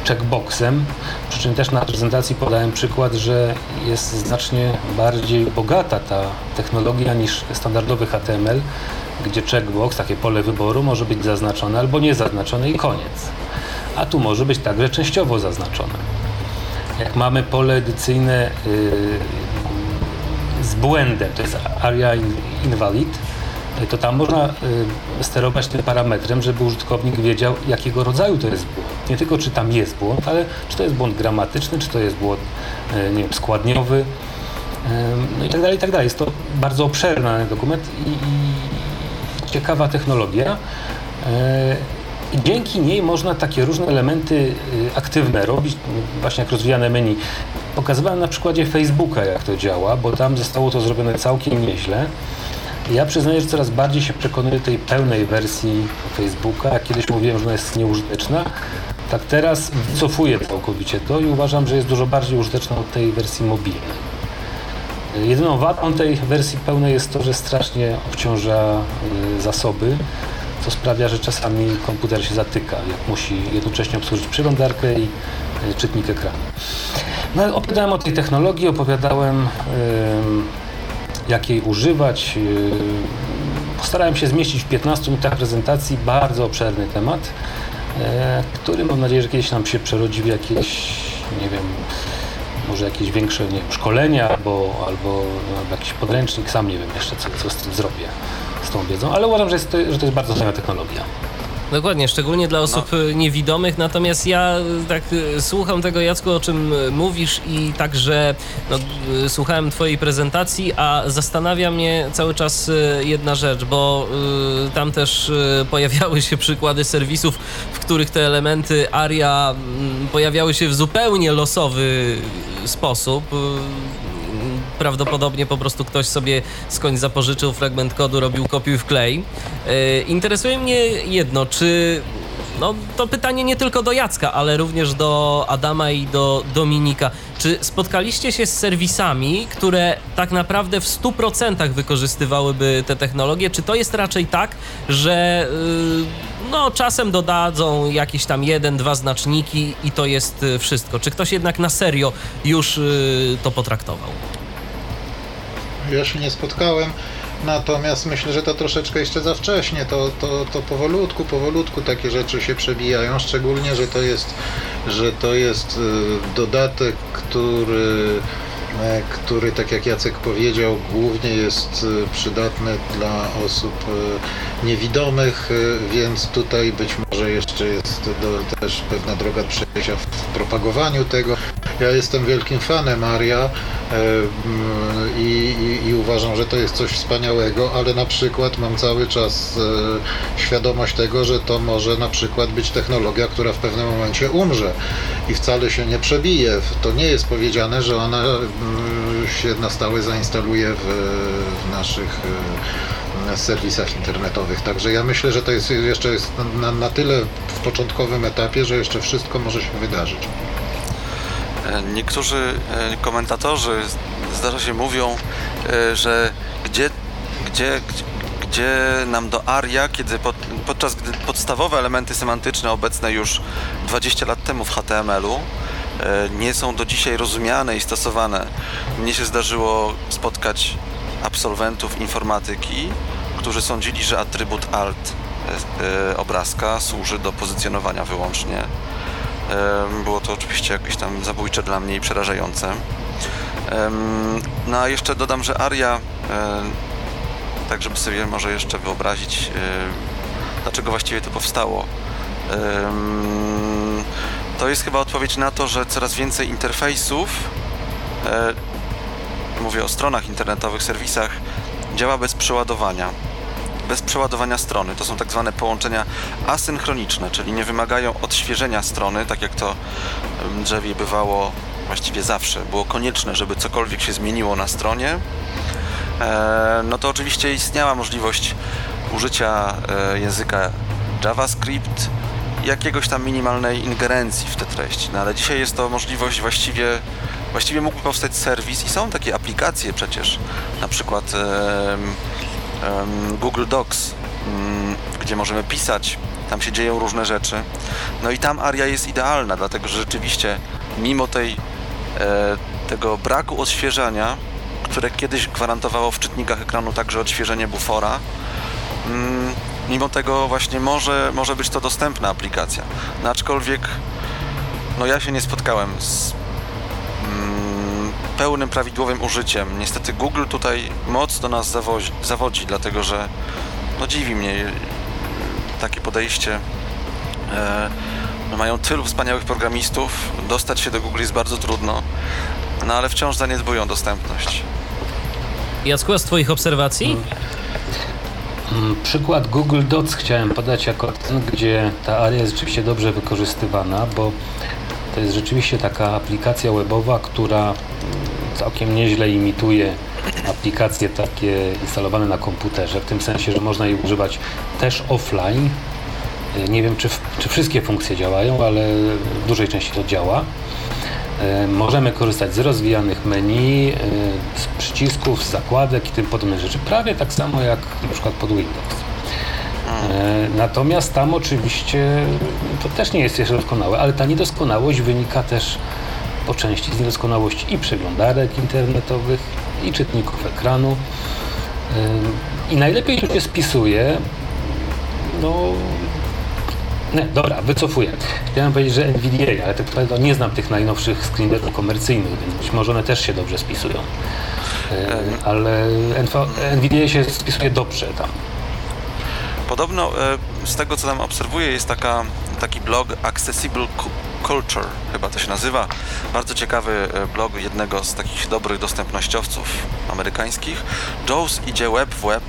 checkboxem. Przy czym też na prezentacji podałem przykład, że jest znacznie bardziej bogata ta technologia niż standardowy HTML, gdzie checkbox, takie pole wyboru, może być zaznaczone albo nie zaznaczone i koniec. A tu może być także częściowo zaznaczone. Jak mamy pole edycyjne yy, z błędem, to jest area invalid, to tam można y, sterować tym parametrem, żeby użytkownik wiedział, jakiego rodzaju to jest błąd. Nie tylko, czy tam jest błąd, ale czy to jest błąd gramatyczny, czy to jest błąd y, nie wiem, składniowy, y, no i tak dalej, tak dalej. Jest to bardzo obszerny dokument i, ciekawa technologia. I dzięki niej można takie różne elementy aktywne robić, właśnie jak rozwijane menu. Pokazywałem na przykładzie Facebooka, jak to działa, bo tam zostało to zrobione całkiem nieźle. Ja przyznaję, że coraz bardziej się przekonuję tej pełnej wersji Facebooka. Kiedyś mówiłem, że ona jest nieużyteczna, tak teraz wycofuję całkowicie to i uważam, że jest dużo bardziej użyteczna od tej wersji mobilnej. Jedyną wadą tej wersji pełnej jest to, że strasznie obciąża y, zasoby, co sprawia, że czasami komputer się zatyka, jak musi jednocześnie obsłużyć przeglądarkę i y, czytnik ekranu. No, opowiadałem o tej technologii, opowiadałem jak jej używać. Yy, postarałem się zmieścić w 15 minutach prezentacji bardzo obszerny temat, e, który mam nadzieję, że kiedyś nam się przerodzi w jakieś, nie wiem, może jakieś większe nie wiem, szkolenia albo, albo no, jakiś podręcznik, sam nie wiem jeszcze, co, co z tym zrobię, z tą wiedzą, ale uważam, że, jest to, że to jest bardzo fajna technologia. Dokładnie, szczególnie dla osób no. Niewidomych, natomiast ja e, tak e, słucham tego Jacku, o czym mówisz i także no, słuchałem twojej prezentacji, a zastanawia mnie cały czas jedna rzecz, bo y, tam też pojawiały się przykłady serwisów, w których te elementy ARIA pojawiały się w zupełnie losowy sposób prawdopodobnie po prostu ktoś sobie skądś zapożyczył fragment kodu, robił kopiuj wklej. Yy, interesuje mnie jedno, czy no, to pytanie nie tylko do Jacka, ale również do Adama i do Dominika. Czy spotkaliście się z serwisami, które tak naprawdę w 100% wykorzystywałyby te technologie? Czy to jest raczej tak, że yy, no, czasem dodadzą jakieś tam jeden, dwa znaczniki i to jest y, wszystko? Czy ktoś jednak na serio już to potraktował? Ja się nie spotkałem, natomiast myślę, że to troszeczkę jeszcze za wcześnie. To, to, to powolutku, powolutku takie rzeczy się przebijają, szczególnie, że to jest, że to jest y, dodatek, który który, tak jak Jacek powiedział, głównie jest y, przydatny dla osób y, niewidomych, więc tutaj być może jeszcze jest do, też pewna droga przejścia w propagowaniu tego. Ja jestem wielkim fanem Maria e, i, i, i, uważam, że to jest coś wspaniałego, ale na przykład mam cały czas e, świadomość tego, że to może na przykład być technologia, która w pewnym momencie umrze i wcale się nie przebije. To nie jest powiedziane, że ona się na stałe zainstaluje w, w naszych e, serwisach internetowych. Także ja myślę, że to jest jeszcze jest na, na tyle w początkowym etapie, że jeszcze wszystko może się wydarzyć. E, niektórzy e, komentatorzy zdarza się mówią, e, że gdzie, gdzie, gdzie nam do ARIA, kiedy pod, podczas gdy podstawowe elementy semantyczne obecne już 20 lat temu w HTML-u nie są do dzisiaj rozumiane i stosowane. Mnie się zdarzyło spotkać absolwentów informatyki, którzy sądzili, że atrybut alt obrazka służy do pozycjonowania wyłącznie było to oczywiście jakieś tam zabójcze dla mnie i przerażające. No a jeszcze dodam, że Aria, tak żeby sobie może jeszcze wyobrazić, dlaczego właściwie to powstało. To jest chyba odpowiedź na to, że coraz więcej interfejsów, e, mówię o stronach internetowych, serwisach, działa bez przeładowania bez przeładowania strony. To są tak zwane połączenia asynchroniczne, czyli nie wymagają odświeżenia strony, tak jak to drzewie bywało właściwie zawsze. Było konieczne, żeby cokolwiek się zmieniło na stronie, e, no to oczywiście istniała możliwość użycia e, języka JavaScript jakiegoś tam minimalnej ingerencji w tę treść. No ale dzisiaj jest to możliwość właściwie, właściwie mógłby powstać serwis i są takie aplikacje przecież, na przykład Google Docs, mm, gdzie możemy pisać, tam się dzieją różne rzeczy. No i tam Aria jest idealna, dlatego że rzeczywiście mimo tej, e, tego braku odświeżania, które kiedyś gwarantowało w czytnikach ekranu także odświeżenie bufora, mm, mimo tego właśnie może, może być to dostępna aplikacja. No aczkolwiek no ja się nie spotkałem z mm, pełnym prawidłowym użyciem. Niestety Google tutaj mocno nas zawozi, zawodzi, dlatego że no dziwi mnie e, takie podejście. E, no mają tylu wspaniałych programistów, dostać się do Google jest bardzo trudno, no ale wciąż zaniedbują dostępność. Jacku, a z twoich obserwacji? Mm, Przykład Google Docs chciałem podać jako ten, gdzie ta aria jest rzeczywiście dobrze wykorzystywana, bo to jest rzeczywiście taka aplikacja webowa, która mm, całkiem nieźle imituje aplikacje takie instalowane na komputerze, w tym sensie, że można jej używać też offline. Nie wiem, czy, czy wszystkie funkcje działają, ale w dużej części to działa. E, Możemy korzystać z rozwijanych menu, e, z przycisków, z zakładek i tym podobne rzeczy. Prawie tak samo jak na przykład pod Windows. E, Natomiast tam oczywiście to też nie jest jeszcze doskonałe, ale ta niedoskonałość wynika też po części z niedoskonałości i przeglądarek internetowych, i czytników ekranu. I najlepiej to się spisuje, no nie, dobra, wycofuję. Chciałem powiedzieć, że NVDA, ale tak naprawdę nie znam tych najnowszych screenerów komercyjnych, więc być może one też się dobrze spisują. E, Ale NV, NVDA się spisuje dobrze tam. Podobno e, z tego co tam obserwuję jest taka, taki blog Accessible Cu- Culture, chyba to się nazywa. Bardzo ciekawy e, blog jednego z takich dobrych dostępnościowców amerykańskich. Joe's idzie web w web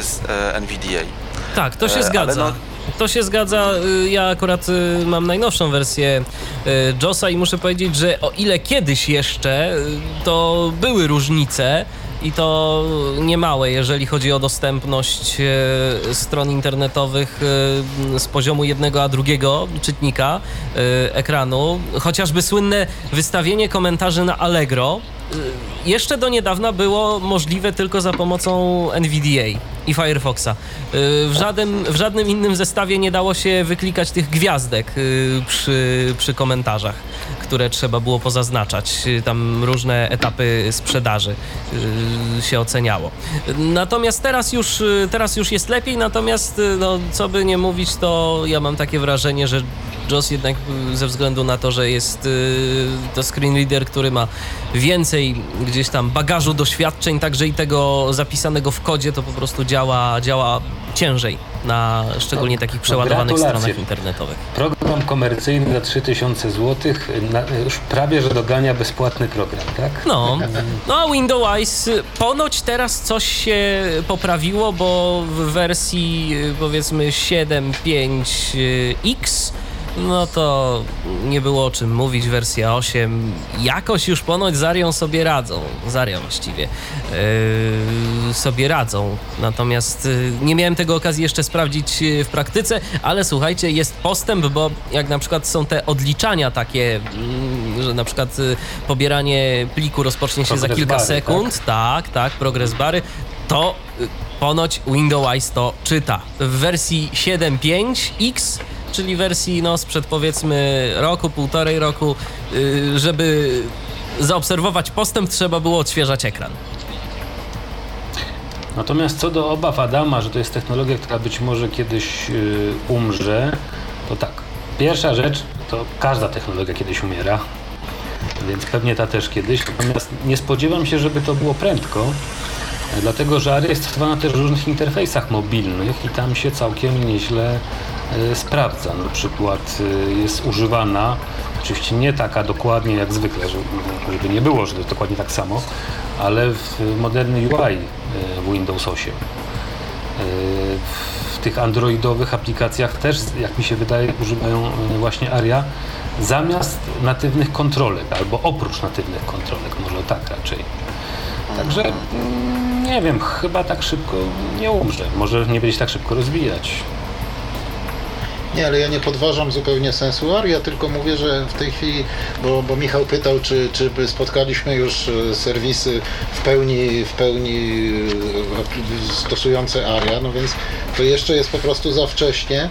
z NVDA. Tak, to się ale zgadza. no- To się zgadza. Y, Ja akurat y, mam najnowszą wersję y, JOSa i muszę powiedzieć, że o ile kiedyś jeszcze to były różnice i to niemałe, jeżeli chodzi o dostępność stron internetowych z poziomu jednego a drugiego czytnika ekranu, chociażby słynne wystawienie komentarzy na Allegro jeszcze do niedawna było możliwe tylko za pomocą NVDA i Firefoxa. Y, W żadnym, w żadnym innym zestawie nie dało się wyklikać tych gwiazdek y, przy, przy komentarzach, które trzeba było pozaznaczać. Y, Tam różne etapy sprzedaży się oceniało. Natomiast teraz już, teraz już jest lepiej, natomiast no, co by nie mówić, to ja mam takie wrażenie, że JOS jednak y, ze względu na to, że jest y, to screen reader, który ma więcej gdzieś tam bagażu doświadczeń, także i tego zapisanego w kodzie, to po prostu działa, działa ciężej na szczególnie takich przeładowanych stronach internetowych. Program komercyjny za 3000 zł na, już prawie, że dogania bezpłatny program, tak? No, no a Windows ponoć teraz coś się poprawiło, bo w wersji y, powiedzmy 7.5X no to nie było o czym mówić, wersja 8 jakoś już ponoć z Arią sobie radzą, z Arią właściwie. Yy, sobie radzą, natomiast yy, nie miałem tego okazji jeszcze sprawdzić yy, w praktyce, ale słuchajcie, jest postęp, bo jak na przykład są te odliczania takie, mm, że na przykład y, pobieranie pliku rozpocznie się za Progress kilka bary, sekund, tak, tak, progress bary, to y, ponoć Windows to czyta. W wersji 7.5X, czyli wersji no sprzed powiedzmy roku, półtorej roku, y, żeby zaobserwować postęp, trzeba było odświeżać ekran. Natomiast co do obaw Adama, że to jest technologia, która być może kiedyś y, umrze, to tak. Pierwsza rzecz, to każda technologia kiedyś umiera, więc pewnie ta też kiedyś. Natomiast nie spodziewam się, żeby to było prędko, dlatego że ARIA jest stosowana też w różnych interfejsach mobilnych i tam się całkiem nieźle sprawdza. Na przykład e, jest używana, oczywiście nie taka dokładnie jak zwykle, żeby, nie było, że dokładnie tak samo, ale w moderny UI e, w Windows 8. E, W tych androidowych aplikacjach też, jak mi się wydaje, używają e, właśnie ARIA zamiast natywnych kontrolek, albo oprócz natywnych kontrolek, może tak raczej. Także mm, Nie wiem, chyba tak szybko nie umrze. Może nie będzie tak szybko rozwijać. Nie, ale ja nie podważam zupełnie sensu Aria, tylko mówię, że w tej chwili, bo, bo Michał pytał, czy, czy spotkaliśmy już e, serwisy w pełni, w pełni e, stosujące Aria, no więc to jeszcze jest po prostu za wcześnie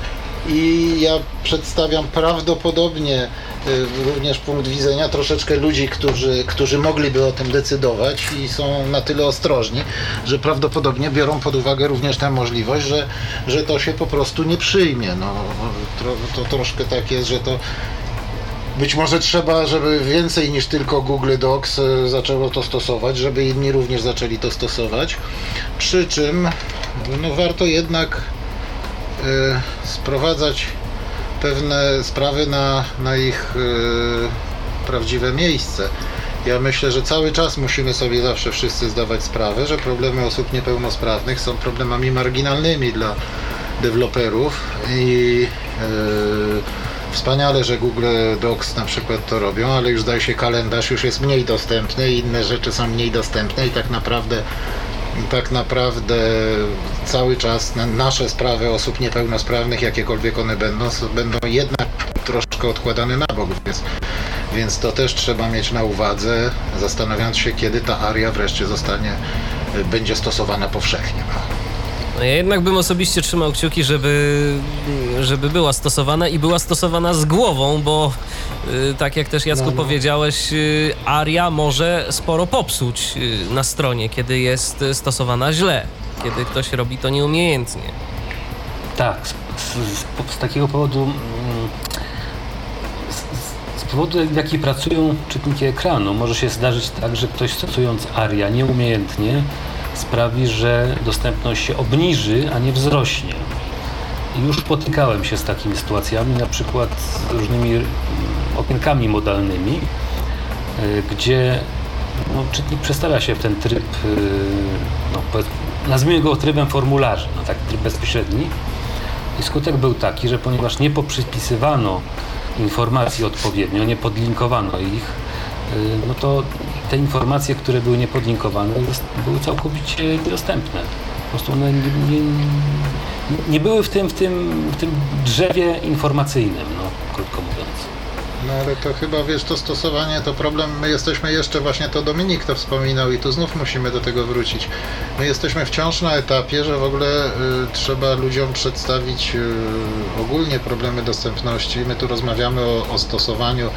i ja przedstawiam prawdopodobnie y, również punkt widzenia troszeczkę ludzi, którzy, którzy mogliby o tym decydować i są na tyle ostrożni, że prawdopodobnie biorą pod uwagę również tę możliwość, że, że to się po prostu nie przyjmie. No, to, to troszkę tak jest, że to być może trzeba, żeby więcej niż tylko Google Docs y, zaczęło to stosować, żeby inni również zaczęli to stosować. Przy czym no, warto jednak sprowadzać pewne sprawy na, na ich y, prawdziwe miejsce. Ja myślę, że cały czas musimy sobie zawsze wszyscy zdawać sprawę, że problemy osób niepełnosprawnych są problemami marginalnymi dla deweloperów i y, wspaniale, że Google Docs na przykład to robią, ale już zdaje się kalendarz już jest mniej dostępny, inne rzeczy są mniej dostępne i tak naprawdę tak naprawdę cały czas na nasze sprawy osób niepełnosprawnych, jakiekolwiek one będą, będą jednak troszkę odkładane na bok, więc, więc to też trzeba mieć na uwadze, zastanawiając się, kiedy ta aria wreszcie zostanie, będzie stosowana powszechnie. No ja jednak bym osobiście trzymał kciuki, żeby, żeby była stosowana i była stosowana z głową, bo y, tak jak też Jacku No, no. powiedziałeś, y, Aria może sporo popsuć y, na stronie, kiedy jest stosowana źle, kiedy ktoś robi to nieumiejętnie. Tak, z, z, z, z takiego powodu, mm, z, z powodu w jaki pracują czytniki ekranu, może się zdarzyć tak, że ktoś stosując ARIA nieumiejętnie sprawi, że dostępność się obniży, a nie wzrośnie. Już spotykałem się z takimi sytuacjami, na przykład z różnymi mm, okienkami modalnymi, y, gdzie no, czytnik przestawia się w ten tryb, y, no, nazwijmy go trybem formularzy, no, tak tryb bezpośredni. I skutek był taki, że ponieważ nie poprzypisywano informacji odpowiednio, nie podlinkowano ich, y, no to te informacje, które były niepodlinkowane, były całkowicie niedostępne. Po prostu one nie, nie, nie były w tym, w, tym, w tym drzewie informacyjnym, no, krótko mówiąc. No ale to chyba, wiesz, to stosowanie to problem, my jesteśmy jeszcze, właśnie to Dominik to wspominał i tu znów musimy do tego wrócić. My jesteśmy wciąż na etapie, że w ogóle y, trzeba ludziom przedstawić y, ogólnie problemy dostępności. My tu rozmawiamy o, o stosowaniu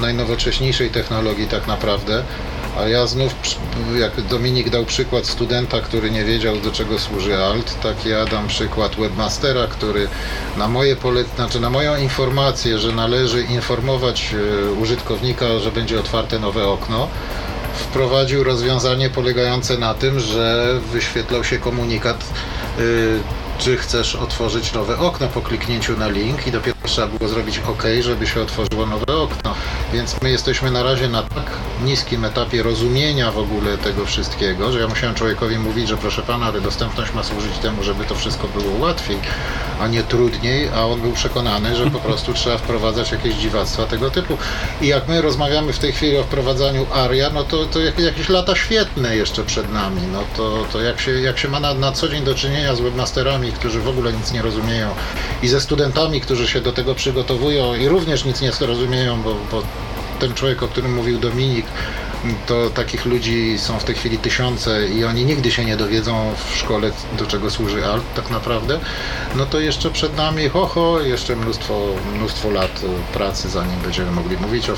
najnowocześniejszej technologii tak naprawdę, a ja znów, jak Dominik dał przykład studenta, który nie wiedział do czego służy alt, tak ja dam przykład webmastera, który na moje pole, znaczy na moją informację, że należy informować e, użytkownika, że będzie otwarte nowe okno, wprowadził rozwiązanie polegające na tym, że wyświetlał się komunikat, y, czy chcesz otworzyć nowe okno po kliknięciu na link i dopiero trzeba było zrobić OK, żeby się otworzyło nowe okno. Więc my jesteśmy na razie na tak niskim etapie rozumienia w ogóle tego wszystkiego, że ja musiałem człowiekowi mówić, że proszę pana, ale dostępność ma służyć temu, żeby to wszystko było łatwiej, a nie trudniej, a on był przekonany, że po prostu trzeba wprowadzać jakieś dziwactwa tego typu. I jak my rozmawiamy w tej chwili o wprowadzaniu ARIA, no to, to jak, jakieś lata świetne jeszcze przed nami. No to, to jak, się, jak się ma na, na co dzień do czynienia z webmasterami, którzy w ogóle nic nie rozumieją i ze studentami, którzy się do tego przygotowują i również nic nie rozumieją, bo, bo ten człowiek, o którym mówił Dominik, to takich ludzi są w tej chwili tysiące i oni nigdy się nie dowiedzą w szkole, do czego służy ALT tak naprawdę, no to jeszcze przed nami, ho, ho, jeszcze mnóstwo, mnóstwo lat y, pracy, zanim będziemy mogli mówić o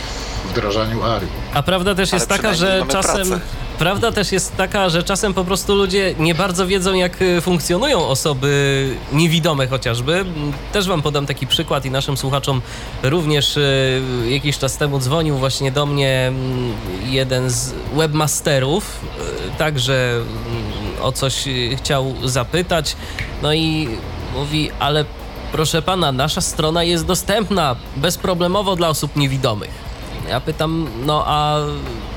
wdrażaniu ARI. A prawda też jest Ale taka, że czasem. pracę. Prawda też jest taka, że czasem po prostu ludzie nie bardzo wiedzą, jak y, funkcjonują osoby niewidome chociażby. Też wam podam taki przykład i naszym słuchaczom również y, jakiś czas temu dzwonił właśnie do mnie mm, jeden z webmasterów, y, także mm, o coś chciał zapytać. No i mówi, ale proszę pana, nasza strona jest dostępna bezproblemowo dla osób niewidomych. Ja pytam, no a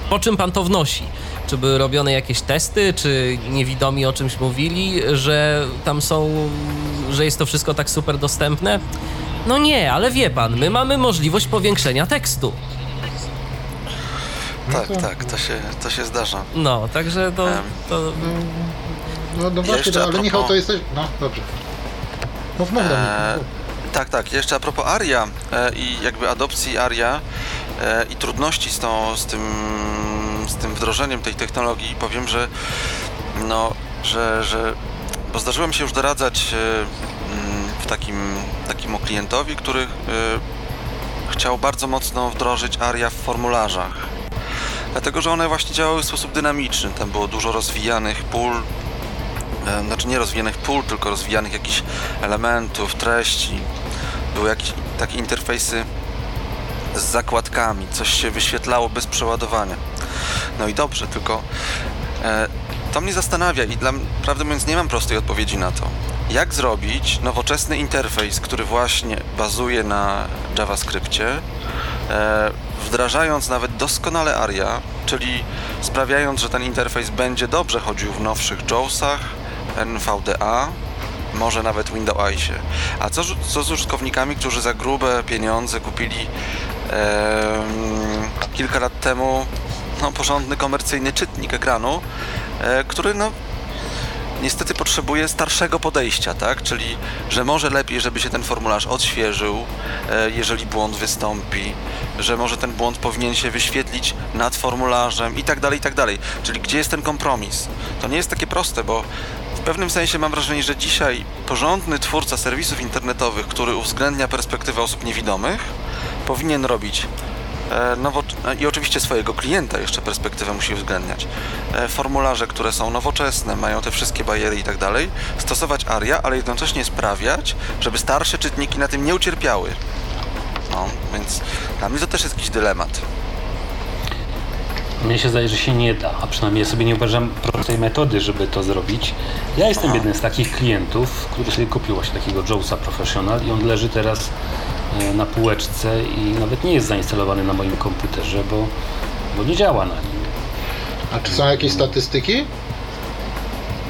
po czym pan to wnosi? Czy były robione jakieś testy, czy niewidomi o czymś mówili, że tam są, że jest to wszystko tak super dostępne? No nie, ale wie pan, my mamy możliwość powiększenia tekstu. Tak, tak, to się, to się zdarza. No, także to, to No, no właśnie, Jeszcze no, ale Michał propos- to jesteś... No, dobrze. Mów, mów. Eee, tak, tak. Jeszcze a propos ARIA e, i jakby adopcji ARIA e, i trudności z, tą, z, tym, z tym wdrożeniem tej technologii, powiem, że no, że, że bo zdarzyło mi się już doradzać e, mm, w takim, takiemu klientowi, który e, chciał bardzo mocno wdrożyć ARIA w formularzach. Dlatego, że one właśnie działały w sposób dynamiczny. Tam było dużo rozwijanych pól, e, znaczy nie rozwijanych pól, tylko rozwijanych jakichś elementów, treści. Były jakieś takie interfejsy z zakładkami, coś się wyświetlało bez przeładowania. No i dobrze, tylko e, to mnie zastanawia i dla, prawdę mówiąc nie mam prostej odpowiedzi na to. Jak zrobić nowoczesny interfejs, który właśnie bazuje na JavaScriptie, e, wdrażając nawet doskonale ARIA, czyli sprawiając, że ten interfejs będzie dobrze chodził w nowszych JAWSach, NVDA, może nawet Windowsie. A co, co z użytkownikami, którzy za grube pieniądze kupili em, kilka lat temu no, porządny komercyjny czytnik ekranu, e, który no, niestety potrzebuje starszego podejścia, tak? Czyli, że może lepiej, żeby się ten formularz odświeżył, e, jeżeli błąd wystąpi, że może ten błąd powinien się wyświetlić nad formularzem i tak dalej, i tak dalej. Czyli gdzie jest ten kompromis? To nie jest takie proste, bo w pewnym sensie mam wrażenie, że dzisiaj porządny twórca serwisów internetowych, który uwzględnia perspektywę osób niewidomych, powinien robić. I oczywiście swojego klienta jeszcze perspektywę musi uwzględniać. E, Formularze, które są nowoczesne, mają te wszystkie bariery i tak dalej, stosować ARIA, ale jednocześnie sprawiać, żeby starsze czytniki na tym nie ucierpiały. No, więc dla mnie to też jest jakiś dylemat. Mnie się zdaje, że się nie da, a przynajmniej ja sobie nie uważam prostej metody, żeby to zrobić. Ja jestem Aha. jednym z takich klientów, który sobie kupił właśnie takiego Jawsa Professional i on leży teraz e, na półeczce i nawet nie jest zainstalowany na moim komputerze, bo, bo nie działa na nim. A czy są jakieś statystyki?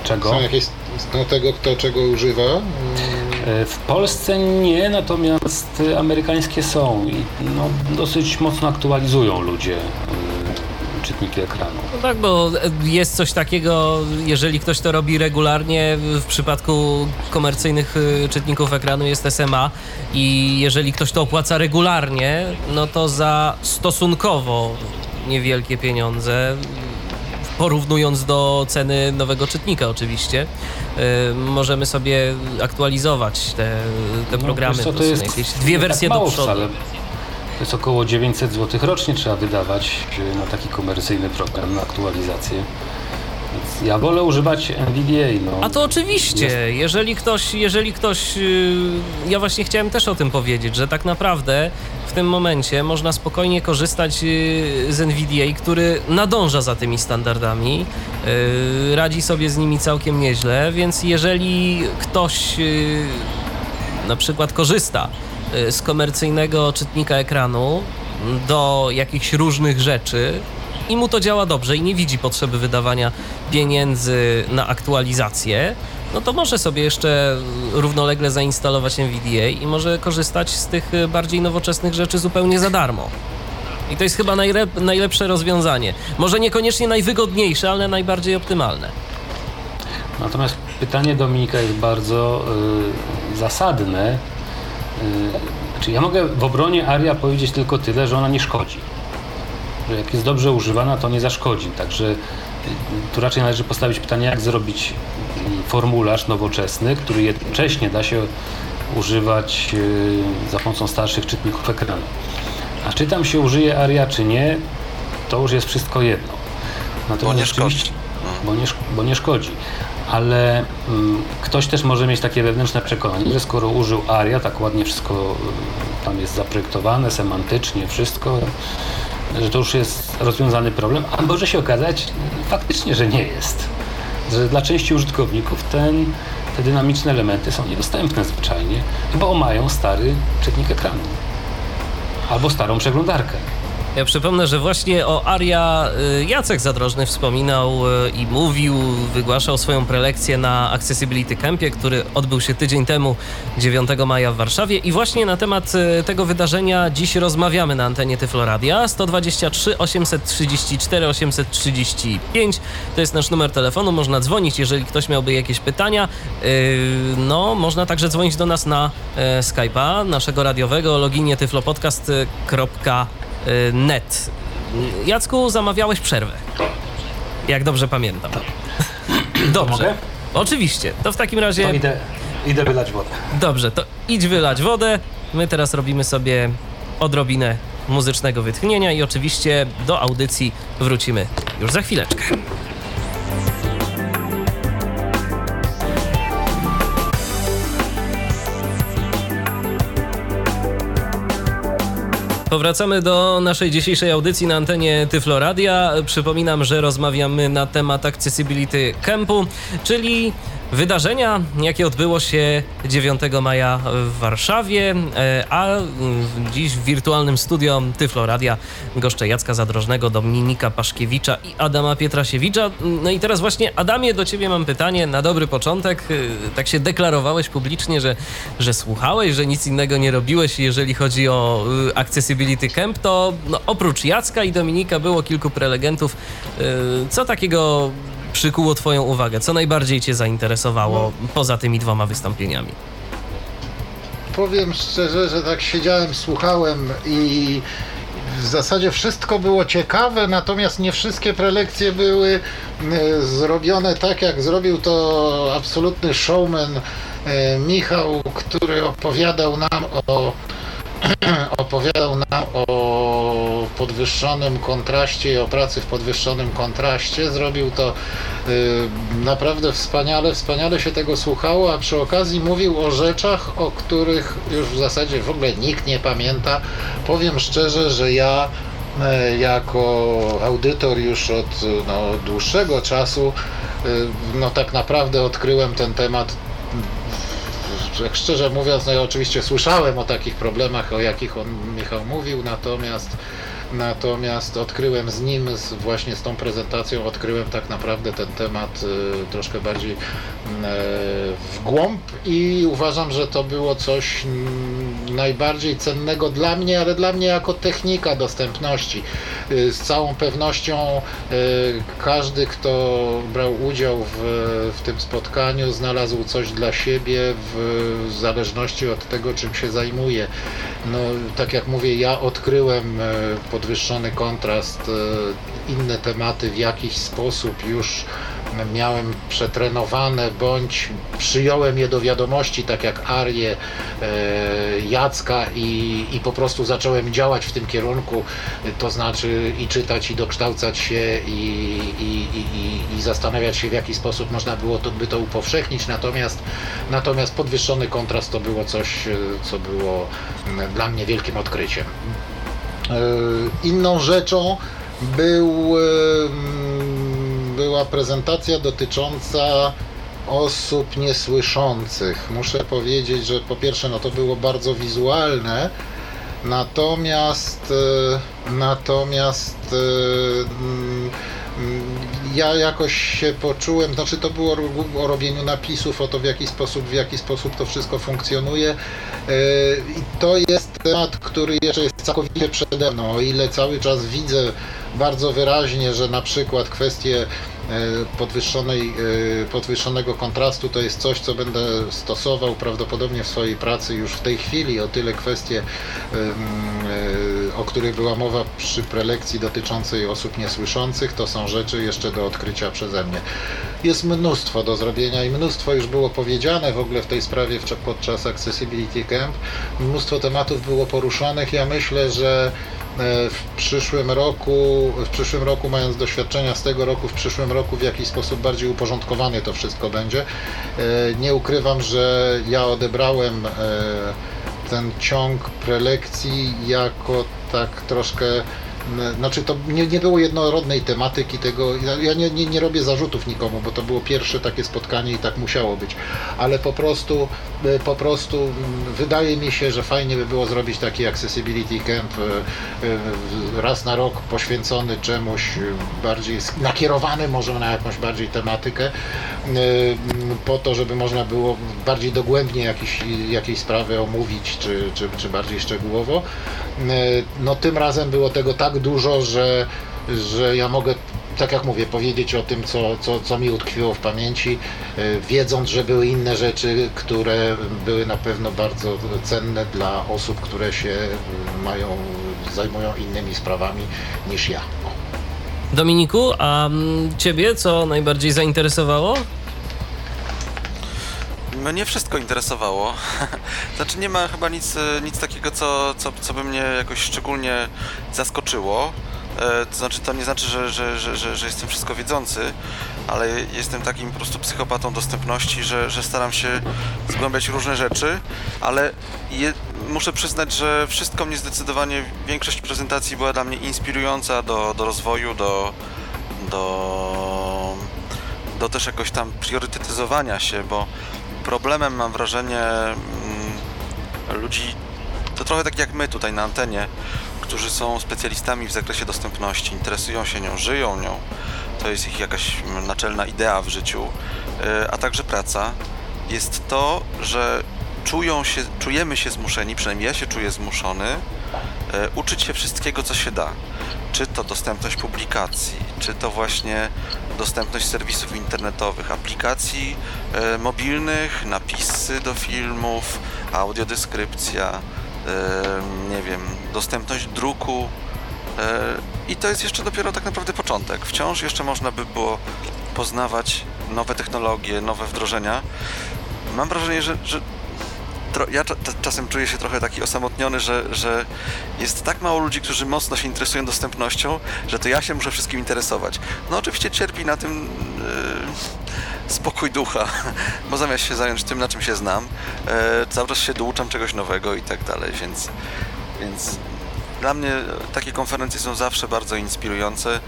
Czego? Są jakieś no, tego, kto czego używa? Mm, E, W Polsce nie, natomiast e, amerykańskie są i no, dosyć mocno aktualizują ludzie e, czytniki ekranu. No tak, bo jest coś takiego, jeżeli ktoś to robi regularnie, w przypadku komercyjnych y, czytników ekranu jest SMA i jeżeli ktoś to opłaca regularnie, no to za stosunkowo niewielkie pieniądze, porównując do ceny nowego czytnika oczywiście, y, możemy sobie aktualizować te, te No, programy. co, po to prostu jest jakieś dwie nie wersje tak do przodu. Wcale. To jest około 900 zł rocznie trzeba wydawać e, na taki komercyjny program, na aktualizację. Więc ja wolę używać NVDA. No. A to oczywiście, jeżeli ktoś, jeżeli ktoś, yy, ja właśnie chciałem też o tym powiedzieć, że tak naprawdę w tym momencie można spokojnie korzystać yy, z NVDA, który nadąża za tymi standardami, yy, radzi sobie z nimi całkiem nieźle, więc jeżeli ktoś na przykład korzysta y, z komercyjnego czytnika ekranu do jakichś różnych rzeczy i mu to działa dobrze i nie widzi potrzeby wydawania pieniędzy na aktualizację, no to może sobie jeszcze równolegle zainstalować NVDA i może korzystać z tych y, bardziej nowoczesnych rzeczy zupełnie za darmo. I to jest chyba najlep- najlepsze rozwiązanie. Może niekoniecznie najwygodniejsze, ale najbardziej optymalne. Natomiast pytanie Dominika jest bardzo y, zasadne. Znaczy ja mogę w obronie Aria powiedzieć tylko tyle, że ona nie szkodzi. Że jak jest dobrze używana, to nie zaszkodzi. Także y, tu raczej należy postawić pytanie, jak zrobić y, formularz nowoczesny, który jednocześnie da się używać za pomocą starszych czytników ekranu. A czy tam się użyje Aria, czy nie, to już jest wszystko jedno. Bo nie szkodzi. bo nie, bo nie szkodzi. Ale mm, ktoś też może mieć takie wewnętrzne przekonanie, że skoro użył ARIA, tak ładnie wszystko y, tam jest zaprojektowane, semantycznie, wszystko, że to już jest rozwiązany problem, a może się okazać y, faktycznie, że nie jest. Że dla części użytkowników ten, te dynamiczne elementy są niedostępne zwyczajnie, bo mają stary czytnik ekranu albo starą przeglądarkę. Ja przypomnę, że właśnie o Aria y, Jacek Zadrożny wspominał y, i mówił, wygłaszał swoją prelekcję na Accessibility Campie, który odbył się tydzień temu, 9 maja w Warszawie. I właśnie na temat y, tego wydarzenia dziś rozmawiamy na antenie Tyfloradia. 123 834 835 to jest nasz numer telefonu. Można dzwonić, jeżeli ktoś miałby jakieś pytania. No, można także dzwonić do nas na Skype'a naszego radiowego loginie tyflopodcast.com net. Jacku, zamawiałeś przerwę. Jak dobrze pamiętam. Dobrze. Mogę? Oczywiście. To w takim razie. To idę, idę wylać wodę. Dobrze, to idź wylać wodę. My teraz robimy sobie odrobinę muzycznego wytchnienia i oczywiście do audycji wrócimy już za chwileczkę. Powracamy do naszej dzisiejszej audycji na antenie Tyfloradia. Przypominam, że rozmawiamy na temat Accessibility Campu, czyli wydarzenia, jakie odbyło się 9 maja w Warszawie, e, a dziś w wirtualnym studio Tyfloradia goszczę Jacka Zadrożnego, Dominika Paszkiewicza i Adama Pietrasiewicza. No i teraz właśnie, Adamie, do ciebie mam pytanie na dobry początek. E, tak się deklarowałeś publicznie, że, że słuchałeś, że nic innego nie robiłeś, jeżeli chodzi o e, Accessibility Camp, to no, oprócz Jacka i Dominika było kilku prelegentów. Co takiego przykuło Twoją uwagę? Co najbardziej Cię zainteresowało no. poza tymi dwoma wystąpieniami? Powiem szczerze, że tak siedziałem, słuchałem i w zasadzie wszystko było ciekawe, natomiast nie wszystkie prelekcje były e, zrobione tak, jak zrobił to absolutny showman e, Michał, który opowiadał nam o opowiadał nam o podwyższonym kontraście i o pracy w podwyższonym kontraście. Zrobił to y, naprawdę wspaniale, wspaniale się tego słuchało, a przy okazji mówił o rzeczach, o których już w zasadzie w ogóle nikt nie pamięta. Powiem szczerze, że ja y, jako audytor już od no, dłuższego czasu y, no tak naprawdę odkryłem ten temat tak szczerze mówiąc, no ja oczywiście słyszałem o takich problemach, o jakich on Michał mówił, natomiast Natomiast odkryłem z nim, z, właśnie z tą prezentacją, odkryłem tak naprawdę ten temat y, troszkę bardziej y, w głąb i uważam, że to było coś y, najbardziej cennego dla mnie, ale dla mnie jako technika dostępności. Y, z całą pewnością y, każdy, kto brał udział w, w tym spotkaniu, znalazł coś dla siebie w, zależności od tego, czym się zajmuje. No, tak jak mówię, ja odkryłem y, podwyższony kontrast, inne tematy w jakiś sposób już miałem przetrenowane, bądź przyjąłem je do wiadomości, tak jak Arię, e, Jacka i, i po prostu zacząłem działać w tym kierunku, to znaczy i czytać, i dokształcać się, i, i, i, i zastanawiać się, w jaki sposób można było to, by to upowszechnić, natomiast, natomiast podwyższony kontrast to było coś, e, co było dla mnie wielkim odkryciem. E, inną rzeczą był, e, była prezentacja dotycząca osób niesłyszących. Muszę powiedzieć, że po pierwsze no to było bardzo wizualne, natomiast e, natomiast ja jakoś się poczułem, znaczy to było o robieniu napisów, o to w jaki sposób, w jaki sposób to wszystko funkcjonuje i to jest temat, który jeszcze jest całkowicie przede mną. O ile cały czas widzę bardzo wyraźnie, że na przykład kwestie e, podwyższonej, e, podwyższonego kontrastu to jest coś, co będę stosował prawdopodobnie w swojej pracy już w tej chwili. O tyle kwestie, e, o których była mowa przy prelekcji dotyczącej osób niesłyszących, to są rzeczy jeszcze do odkrycia przeze mnie. Jest mnóstwo do zrobienia i mnóstwo już było powiedziane w ogóle w tej sprawie podczas Accessibility Camp. Mnóstwo tematów było poruszanych. Ja myślę, że w przyszłym roku, w przyszłym roku mając doświadczenia z tego roku, w przyszłym roku w jakiś sposób bardziej uporządkowane to wszystko będzie. E, nie ukrywam, że ja odebrałem e, ten ciąg prelekcji jako tak troszkę znaczy to nie, nie było jednorodnej tematyki tego, ja, nie, nie, nie robię zarzutów nikomu, bo to było pierwsze takie spotkanie i tak musiało być, ale po prostu, e, po prostu mm, wydaje mi się, że fajnie by było zrobić taki accessibility camp e, e, raz na rok poświęcony czemuś bardziej nakierowany może na jakąś bardziej tematykę, po to, żeby można było bardziej dogłębnie jakieś, jakieś sprawy omówić, czy, czy, czy bardziej szczegółowo. E, No tym razem było tego tak dużo, że, że ja mogę tak jak mówię, powiedzieć o tym, co, co, co mi utkwiło w pamięci, e, wiedząc, że były inne rzeczy, które były na pewno bardzo cenne dla osób, które się mają, zajmują innymi sprawami niż ja. Dominiku, a mm, ciebie co najbardziej zainteresowało? Mnie wszystko interesowało. Znaczy nie ma chyba nic, e, nic takiego, co, co, co by mnie jakoś szczególnie zaskoczyło. E, To znaczy to nie znaczy, że, że, że, że, że jestem wszystko wiedzący, ale jestem takim po prostu psychopatą dostępności, że, że staram się zgłębiać różne rzeczy, ale je, muszę przyznać, że wszystko mnie zdecydowanie, większość prezentacji była dla mnie inspirująca do, do rozwoju, do, do, do też jakoś tam priorytetyzowania się, bo problemem mam wrażenie mm, ludzi, to trochę tak jak my tutaj na antenie, którzy są specjalistami w zakresie dostępności, interesują się nią, żyją nią, to jest ich jakaś naczelna idea w życiu, y, a także praca, jest to, że czują się, czujemy się zmuszeni, przynajmniej ja się czuję zmuszony, uczyć się wszystkiego, co się da. Czy to dostępność publikacji, czy to właśnie dostępność serwisów internetowych, aplikacji e, mobilnych, napisy do filmów, audiodeskrypcja, e, nie wiem, dostępność druku. E, I to jest jeszcze dopiero tak naprawdę początek. Wciąż jeszcze można by było poznawać nowe technologie, nowe wdrożenia. Mam wrażenie, że, że ja cza, czasem czuję się trochę taki osamotniony, że, że jest tak mało ludzi, którzy mocno się interesują dostępnością, że to ja się muszę wszystkim interesować. No oczywiście cierpi na tym e, spokój ducha, bo zamiast się zająć tym, na czym się znam, e, cały czas się douczam czegoś nowego i tak dalej, więc, więc dla mnie takie konferencje są zawsze bardzo inspirujące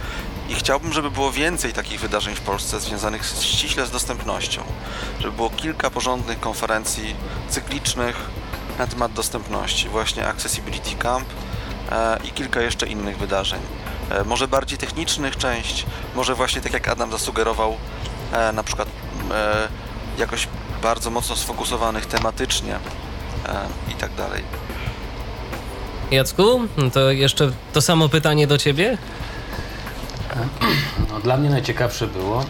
i chciałbym, żeby było więcej takich wydarzeń w Polsce związanych ściśle z dostępnością. Żeby było kilka porządnych konferencji cyklicznych na temat dostępności, właśnie Accessibility Camp e, i kilka jeszcze innych wydarzeń. E, może bardziej technicznych część, może właśnie tak jak Adam zasugerował, e, na przykład jakoś bardzo mocno sfokusowanych tematycznie i tak dalej. Jacku, to jeszcze to samo pytanie do ciebie. No, dla mnie najciekawsze było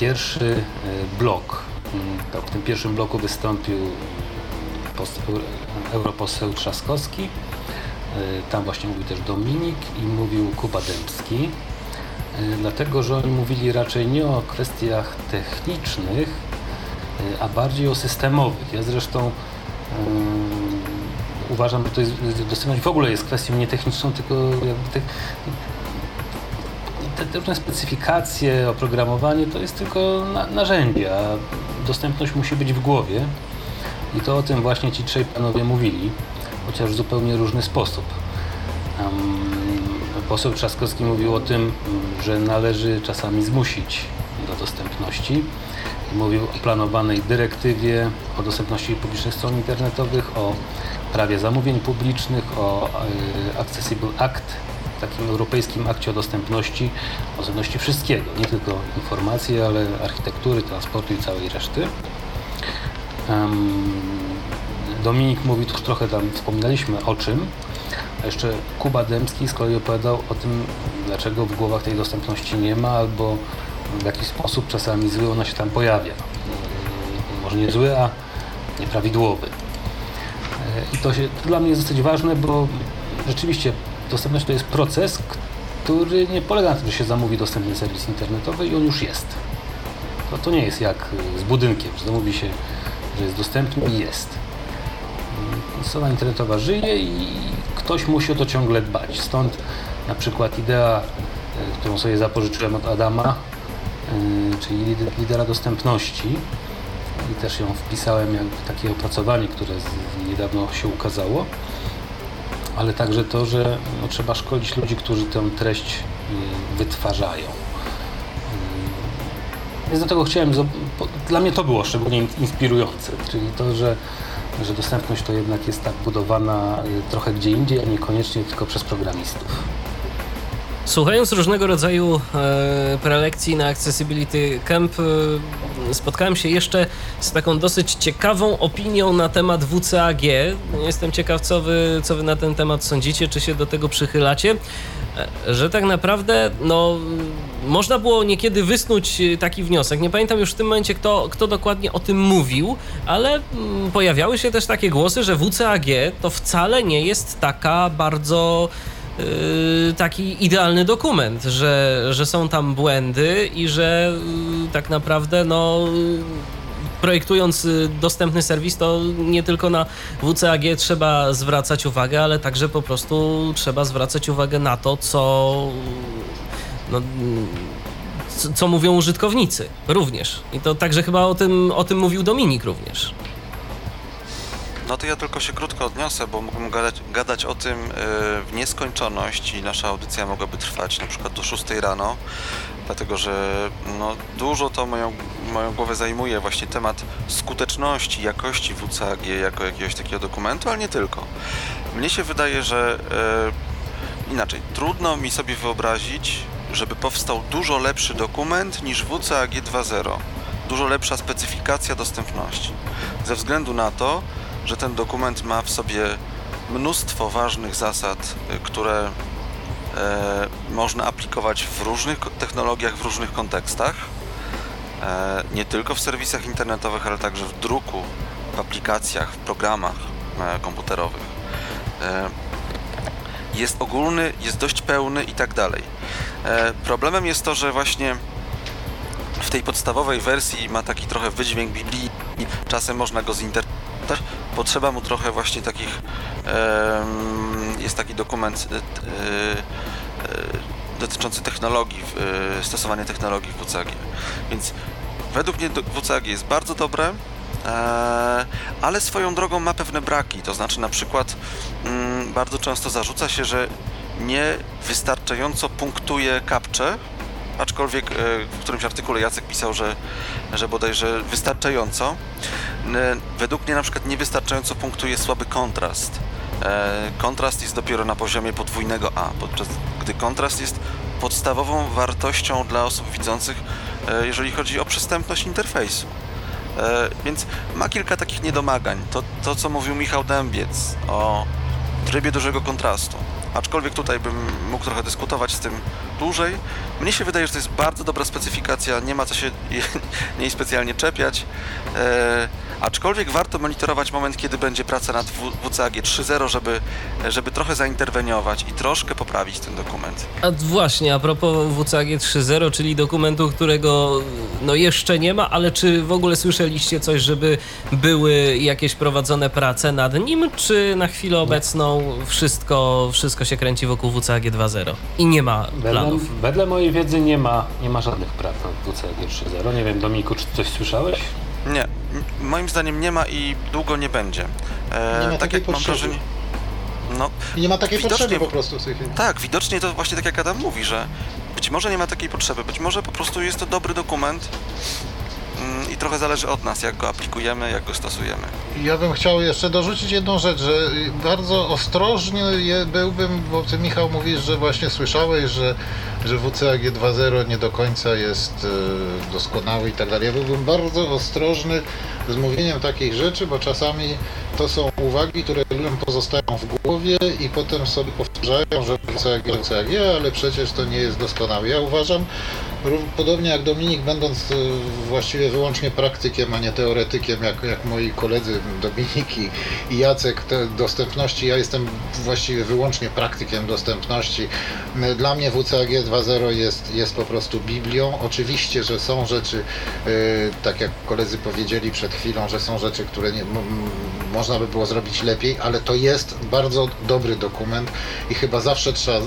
pierwszy y, blok. Mm, w tym pierwszym bloku wystąpił europoseł Trzaskowski. Y, Tam właśnie mówił też Dominik i mówił Kuba Dębski. Y, Dlatego, że oni mówili raczej nie o kwestiach technicznych, a bardziej o systemowych. Ja zresztą uważam, że to jest, dostępność w ogóle jest kwestią nie techniczną, tylko jakby te, te różne specyfikacje, oprogramowanie to jest tylko na, narzędzie, a dostępność musi być w głowie. I to o tym właśnie ci trzej panowie mówili, chociaż w zupełnie różny sposób. Um, poseł Trzaskowski mówił o tym, że należy czasami zmusić do dostępności. Mówił o planowanej dyrektywie o dostępności publicznych stron internetowych, o prawie zamówień publicznych, o y, Accessible Act, takim europejskim akcie o dostępności, o dostępności wszystkiego, nie tylko informacji, ale architektury, transportu i całej reszty. Dominik mówi, już trochę tam wspominaliśmy o czym, a jeszcze Kuba Dębski z kolei opowiadał o tym, dlaczego w głowach tej dostępności nie ma, albo w jaki sposób czasami zły ona się tam pojawia. Może nie zły, a nieprawidłowy. I to, się, to dla mnie jest dosyć ważne, bo rzeczywiście dostępność to jest proces, który nie polega na tym, że się zamówi dostępny serwis internetowy i on już jest. To, to nie jest jak z budynkiem, że zamówi się, że jest dostępny i jest. Strona internetowa żyje i ktoś musi o to ciągle dbać. Stąd na przykład idea, y, którą sobie zapożyczyłem od Adama, y, czyli lider- lidera dostępności i też ją wpisałem jak takie opracowanie, które niedawno się ukazało. ale także to, że no, trzeba szkolić ludzi, którzy tę treść y, wytwarzają. Y, Więc do tego chciałem, dla mnie to było szczególnie in- inspirujące, czyli to, że, że dostępność to jednak jest tak budowana y, trochę gdzie indziej, a niekoniecznie tylko przez programistów. Słuchając różnego rodzaju e, prelekcji na Accessibility Camp, e, spotkałem się jeszcze z taką dosyć ciekawą opinią na temat WCAG. Jestem ciekaw, co wy, co wy na ten temat sądzicie, czy się do tego przychylacie. E, Że tak naprawdę, no, można było niekiedy wysnuć e, taki wniosek. Nie pamiętam już w tym momencie, kto, kto dokładnie o tym mówił, ale mm, pojawiały się też takie głosy, że WCAG to wcale nie jest taka bardzo taki idealny dokument, że, że są tam błędy i że yy, tak naprawdę no projektując y, dostępny serwis, to nie tylko na WCAG trzeba zwracać uwagę, ale także po prostu trzeba zwracać uwagę na to, co no, co mówią użytkownicy również. I to także chyba o tym, o tym mówił Dominik również. No to ja tylko się krótko odniosę, bo mógłbym gadać, gadać o tym e, w nieskończoność i nasza audycja mogłaby trwać na przykład do 6 rano, dlatego że no, dużo to moją, moją głowę zajmuje właśnie temat skuteczności, jakości WCAG jako jakiegoś takiego dokumentu, ale nie tylko. Mnie się wydaje, że e, inaczej, trudno mi sobie wyobrazić, żeby powstał dużo lepszy dokument niż WCAG 2.0. Dużo lepsza specyfikacja dostępności. Ze względu na to, że ten dokument ma w sobie mnóstwo ważnych zasad, y, które e, można aplikować w różnych technologiach, w różnych kontekstach. E, nie tylko w serwisach internetowych, ale także w druku, w aplikacjach, w programach e, komputerowych. Jest ogólny, jest dość pełny i tak dalej. Problemem jest to, że właśnie w tej podstawowej wersji ma taki trochę wydźwięk Biblii czasem można go zinterpretować. Potrzeba mu trochę właśnie takich. jest taki dokument e, e, e, dotyczący technologii, stosowania technologii w WCAG. Więc według mnie WCAG jest bardzo dobre, ale swoją drogą ma pewne braki. To znaczy, na przykład, mm, bardzo często zarzuca się, że nie wystarczająco punktuje kapcze, aczkolwiek e, w którymś artykule Jacek pisał, że, że bodajże wystarczająco. N- Według mnie na przykład niewystarczająco punktuje słaby kontrast. E, Kontrast jest dopiero na poziomie podwójnego A, podczas gdy kontrast jest podstawową wartością dla osób widzących, e, jeżeli chodzi o przystępność interfejsu. E, Więc ma kilka takich niedomagań. To, to co mówił Michał Dębiec o trybie dużego kontrastu. Aczkolwiek tutaj bym mógł trochę dyskutować z tym dłużej. Mnie się wydaje, że to jest bardzo dobra specyfikacja, nie ma co się jej- specjalnie czepiać. E, aczkolwiek warto monitorować moment, kiedy będzie praca nad WCAG 3.0, żeby, żeby trochę zainterweniować i troszkę poprawić ten dokument. A właśnie, a propos WCAG 3.0, czyli dokumentu, którego no jeszcze nie ma, ale czy w ogóle słyszeliście coś, żeby były jakieś prowadzone prace nad nim, czy na chwilę obecną wszystko, wszystko się kręci wokół WCAG 2.0 i nie ma Wedle, planów? wedle mojej wiedzy nie ma, nie ma żadnych prac nad WCAG 3.0. Nie wiem, Dominiku, czy coś słyszałeś? Nie, moim zdaniem nie ma i długo nie będzie. E, Nie ma tak takiej jak mam potrzeby. wrażenie. No, I nie ma takiej potrzeby po prostu w tej chwili. Tak, widocznie to właśnie tak jak Adam mówi, że być może nie ma takiej potrzeby, być może po prostu jest to dobry dokument i trochę zależy od nas, jak go aplikujemy, jak go stosujemy. Ja bym chciał jeszcze dorzucić jedną rzecz, że bardzo ostrożnie byłbym, bo ty Michał mówisz, że właśnie słyszałeś, że, że WCAG 2.0 nie do końca jest y, doskonały i tak dalej. Ja byłbym bardzo ostrożny z mówieniem takich rzeczy, bo czasami to są uwagi, które ludziom pozostają w głowie i potem sobie powtarzają, że WCAG, WCAG, ale przecież to nie jest doskonały. Ja uważam, Podobnie jak Dominik, będąc y, właściwie wyłącznie praktykiem, a nie teoretykiem, jak, jak moi koledzy Dominik i, Jacek te dostępności, ja jestem właściwie wyłącznie praktykiem dostępności. Y, Dla mnie WCAG 2.0 jest, jest po prostu Biblią. Oczywiście, że są rzeczy, y, tak jak koledzy powiedzieli przed chwilą, że są rzeczy, które nie, można można by było zrobić lepiej, ale to jest bardzo dobry dokument i chyba zawsze trzeba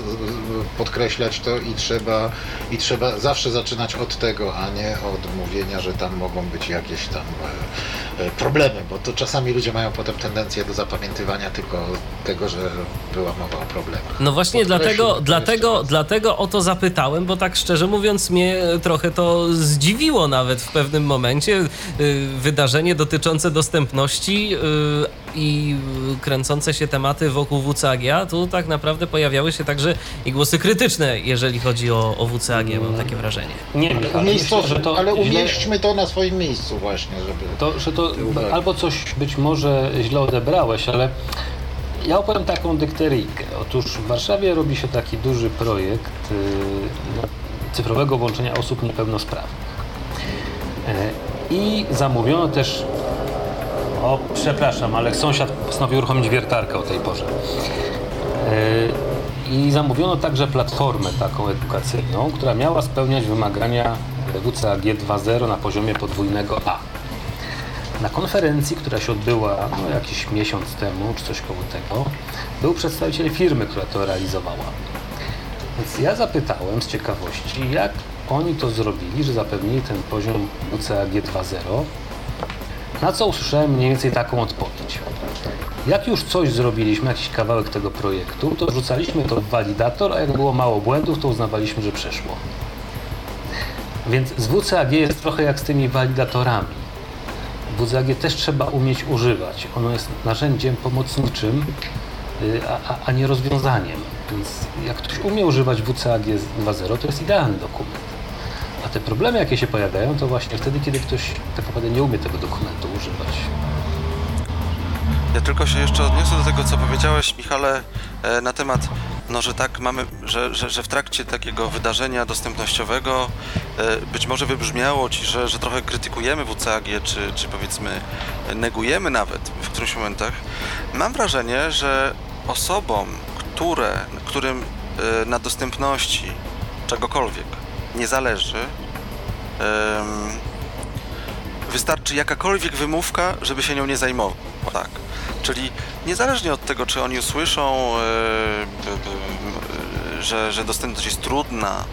podkreślać to i trzeba, i trzeba zawsze zaczynać od tego, a nie od mówienia, że tam mogą być jakieś tam e, e, problemy, bo to czasami ludzie mają potem tendencję do zapamiętywania tylko tego, że była mowa o problemach. No właśnie dlatego, dlatego, dlatego o to zapytałem, bo tak szczerze mówiąc mnie trochę to zdziwiło nawet w pewnym momencie. Y, Wydarzenie dotyczące dostępności y, i kręcące się tematy wokół WCAG, tu tak naprawdę pojawiały się także i głosy krytyczne, jeżeli chodzi o, o WCAG, mam takie wrażenie. Nie, Ale, Michał, myślę, że to ale źle- umieśćmy to na swoim miejscu właśnie, żeby... To, że to albo coś być może źle odebrałeś, ale ja opowiem taką dykteryjkę. Otóż w Warszawie robi się taki duży projekt yy, no, cyfrowego włączenia osób niepełnosprawnych. E, I zamówiono też, o przepraszam, ale sąsiad postanowił uruchomić wiertarkę o tej porze. E, I zamówiono także platformę taką edukacyjną, która miała spełniać wymagania WCAG 2.0 na poziomie podwójnego A. Na konferencji, która się odbyła no, jakiś miesiąc temu, czy coś koło tego, był przedstawiciel firmy, która to realizowała. Więc ja zapytałem z ciekawości, jak oni to zrobili, że zapewnili ten poziom WCAG 2.0, na co usłyszałem mniej więcej taką odpowiedź. Jak już coś zrobiliśmy, jakiś kawałek tego projektu, to wrzucaliśmy to w walidator, a jak było mało błędów, to uznawaliśmy, że przeszło. Więc z WCAG jest trochę jak z tymi walidatorami. WCAG też trzeba umieć używać. Ono jest narzędziem pomocniczym, y, a, a nie rozwiązaniem. Więc jak ktoś umie używać WCAG 2.0, to jest idealny dokument. A te problemy, jakie się pojawiają, to właśnie wtedy, kiedy ktoś tak naprawdę nie umie tego dokumentu używać. Ja tylko się jeszcze odniosę do tego, co powiedziałeś, Michale, e, na temat, no, że tak mamy, że, że, że w trakcie takiego wydarzenia dostępnościowego e, być może wybrzmiało ci, że, że trochę krytykujemy WCAG, czy, czy powiedzmy negujemy nawet w którymś momentach. Mam wrażenie, że osobom, które, którym e, na dostępności czegokolwiek nie zależy, wystarczy jakakolwiek wymówka, żeby się nią nie zajmował. Tak. Czyli niezależnie od tego, czy oni usłyszą, e, że, że dostępność jest trudna,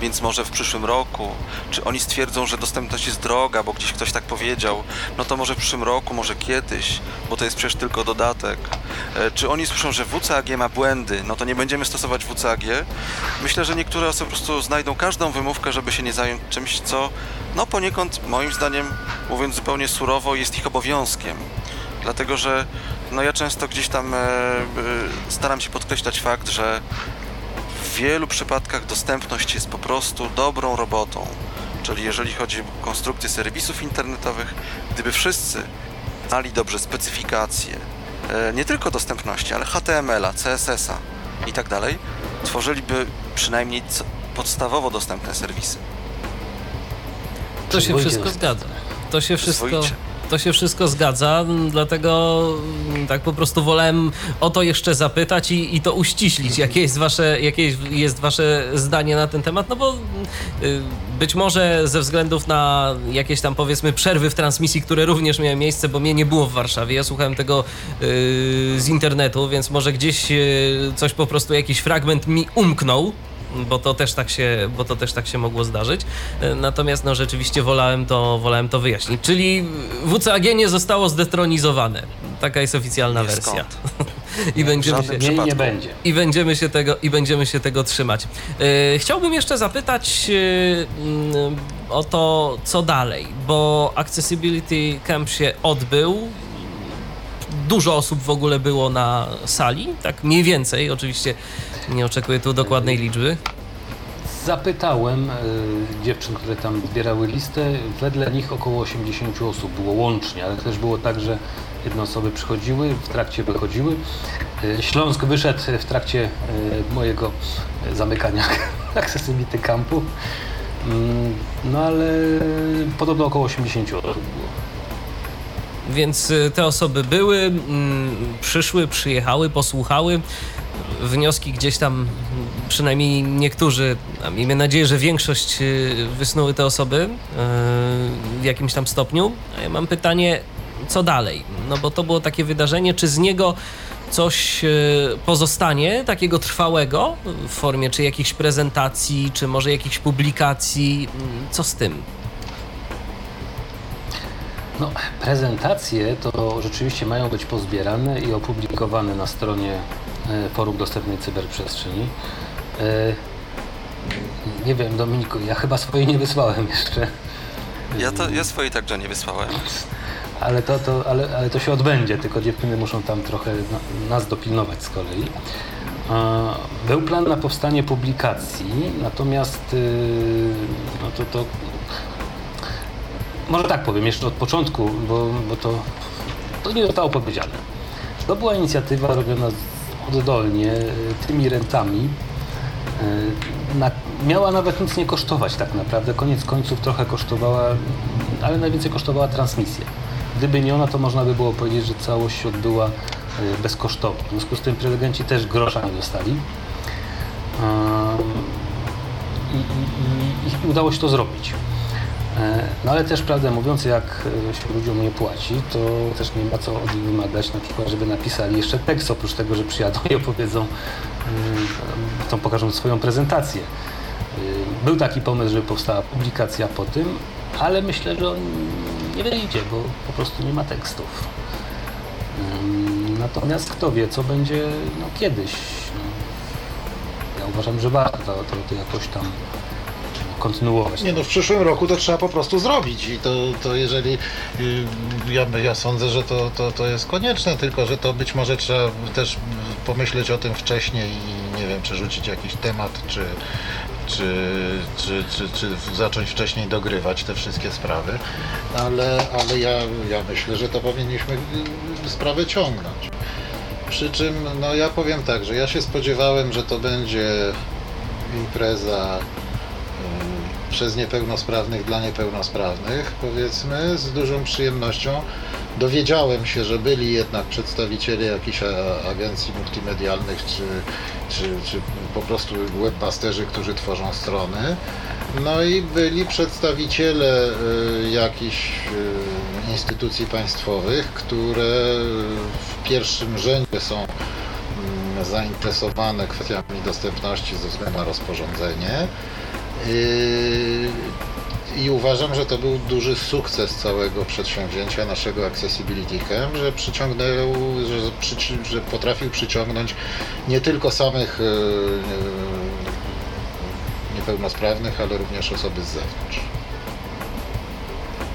więc może w przyszłym roku, czy oni stwierdzą, że dostępność jest droga, bo gdzieś ktoś tak powiedział, no to może w przyszłym roku, może kiedyś, bo to jest przecież tylko dodatek. E, Czy oni słyszą, że WCAG ma błędy, no to nie będziemy stosować WCAG. Myślę, że niektóre osoby po prostu znajdą każdą wymówkę, żeby się nie zająć czymś, co no poniekąd moim zdaniem, mówiąc zupełnie surowo, jest ich obowiązkiem. Dlatego, że no ja często gdzieś tam e, e, staram się podkreślać fakt, że w wielu przypadkach dostępność jest po prostu dobrą robotą. Czyli jeżeli chodzi o konstrukcję serwisów internetowych, gdyby wszyscy znali dobrze specyfikacje, e, nie tylko dostępności, ale HTML-a, CSS-a i tak dalej, tworzyliby przynajmniej podstawowo dostępne serwisy. To się wszystko zgadza. To się wszystko, Przyzwoicie. To się wszystko zgadza, m, dlatego m, tak po prostu wolałem o to jeszcze zapytać i, i to uściślić, jakie jest, wasze, jakie jest wasze zdanie na ten temat, no bo y, być może ze względów na jakieś tam powiedzmy przerwy w transmisji, które również miały miejsce, bo mnie nie było w Warszawie, ja słuchałem tego y, z internetu, więc może gdzieś y, coś po prostu, jakiś fragment mi umknął, bo to też tak się, bo to też tak się mogło zdarzyć. E, Natomiast no rzeczywiście wolałem to, wolałem to wyjaśnić. Czyli WCAG nie zostało zdetronizowane. Taka jest oficjalna Nie wersja. skąd. I będziemy się nie będzie. i będziemy się tego, i będziemy się tego trzymać. E, chciałbym jeszcze zapytać mm, o to, co dalej, bo Accessibility Camp się odbył. Dużo osób w ogóle było na sali, tak mniej więcej, oczywiście nie oczekuję tu dokładnej liczby. Zapytałem y, dziewczyn, które tam zbierały listę. Wedle nich około 80 osób było łącznie, ale też było tak, że jedne osoby przychodziły, w trakcie wychodziły. Y, Śląsk wyszedł w trakcie y, mojego zamykania Accessibility Campu. Mm, No ale podobno około 80 osób było. Więc y, te osoby były, mm, przyszły, przyjechały, posłuchały. Wnioski gdzieś tam, mm, przynajmniej niektórzy, a miejmy nadzieję, że większość y, wysnuły te osoby y, w jakimś tam stopniu. A ja mam pytanie, co dalej? No bo to było takie wydarzenie, czy z niego coś pozostanie takiego trwałego w formie czy jakichś prezentacji, czy może jakichś publikacji? Co z tym? No, prezentacje to rzeczywiście mają być pozbierane i opublikowane na stronie e, Forum Dostępnej Cyberprzestrzeni. E, nie wiem, Dominiku, ja chyba swoje nie wysłałem jeszcze. Ja, to, ja swojej także nie wysłałem. Ale to, to, ale, ale to się odbędzie, tylko dziewczyny muszą tam trochę nas dopilnować z kolei. Był plan na powstanie publikacji, natomiast no to, to może tak powiem jeszcze od początku, bo, bo to, to nie zostało powiedziane. To była inicjatywa robiona oddolnie, y, tymi rentami. Y, na, miała nawet nic nie kosztować tak naprawdę. Koniec końców trochę kosztowała, ale najwięcej kosztowała transmisja. Gdyby nie ona, to można by było powiedzieć, że całość się odbyła y, bezkosztowo. W związku z tym prelegenci też grosza nie dostali. I, i, i udało się to zrobić. E, no ale też prawdę mówiąc, jak się ludziom nie płaci, to też nie ma co od nich wymagać, na przykład, żeby napisali jeszcze tekst, oprócz tego, że przyjadą i opowiedzą, to pokażą swoją prezentację. E, był taki pomysł, żeby powstała publikacja po tym, ale myślę, że on nie wyjdzie, bo po prostu nie ma tekstów. Natomiast kto wie, co będzie no, kiedyś. No, ja uważam, że warto to, to jakoś tam kontynuować. Nie no, w przyszłym roku to trzeba po prostu zrobić i to, to jeżeli, y, ja, ja sądzę, że to, to, to jest konieczne, tylko że to być może trzeba też pomyśleć o tym wcześniej i nie wiem, czy rzucić jakiś temat, czy, czy, czy, czy, czy zacząć wcześniej dogrywać te wszystkie sprawy, ale, ale ja, ja myślę, że to powinniśmy y, sprawę ciągnąć. Przy czym, no ja powiem tak, że ja się spodziewałem, że to będzie impreza przez niepełnosprawnych dla niepełnosprawnych, powiedzmy, z dużą przyjemnością. Dowiedziałem się, że byli jednak przedstawiciele jakichś agencji multimedialnych, czy, czy, czy po prostu webmasterzy, którzy tworzą strony. No i byli przedstawiciele y, jakichś y, instytucji państwowych, które w pierwszym rzędzie są mm, zainteresowane kwestiami dostępności ze względu na rozporządzenie. Yy, I uważam, że to był duży sukces całego przedsięwzięcia naszego Accessibility Camp, że przyciągnął, że, że potrafił przyciągnąć nie tylko samych yy, yy, niepełnosprawnych, ale również osoby z zewnątrz.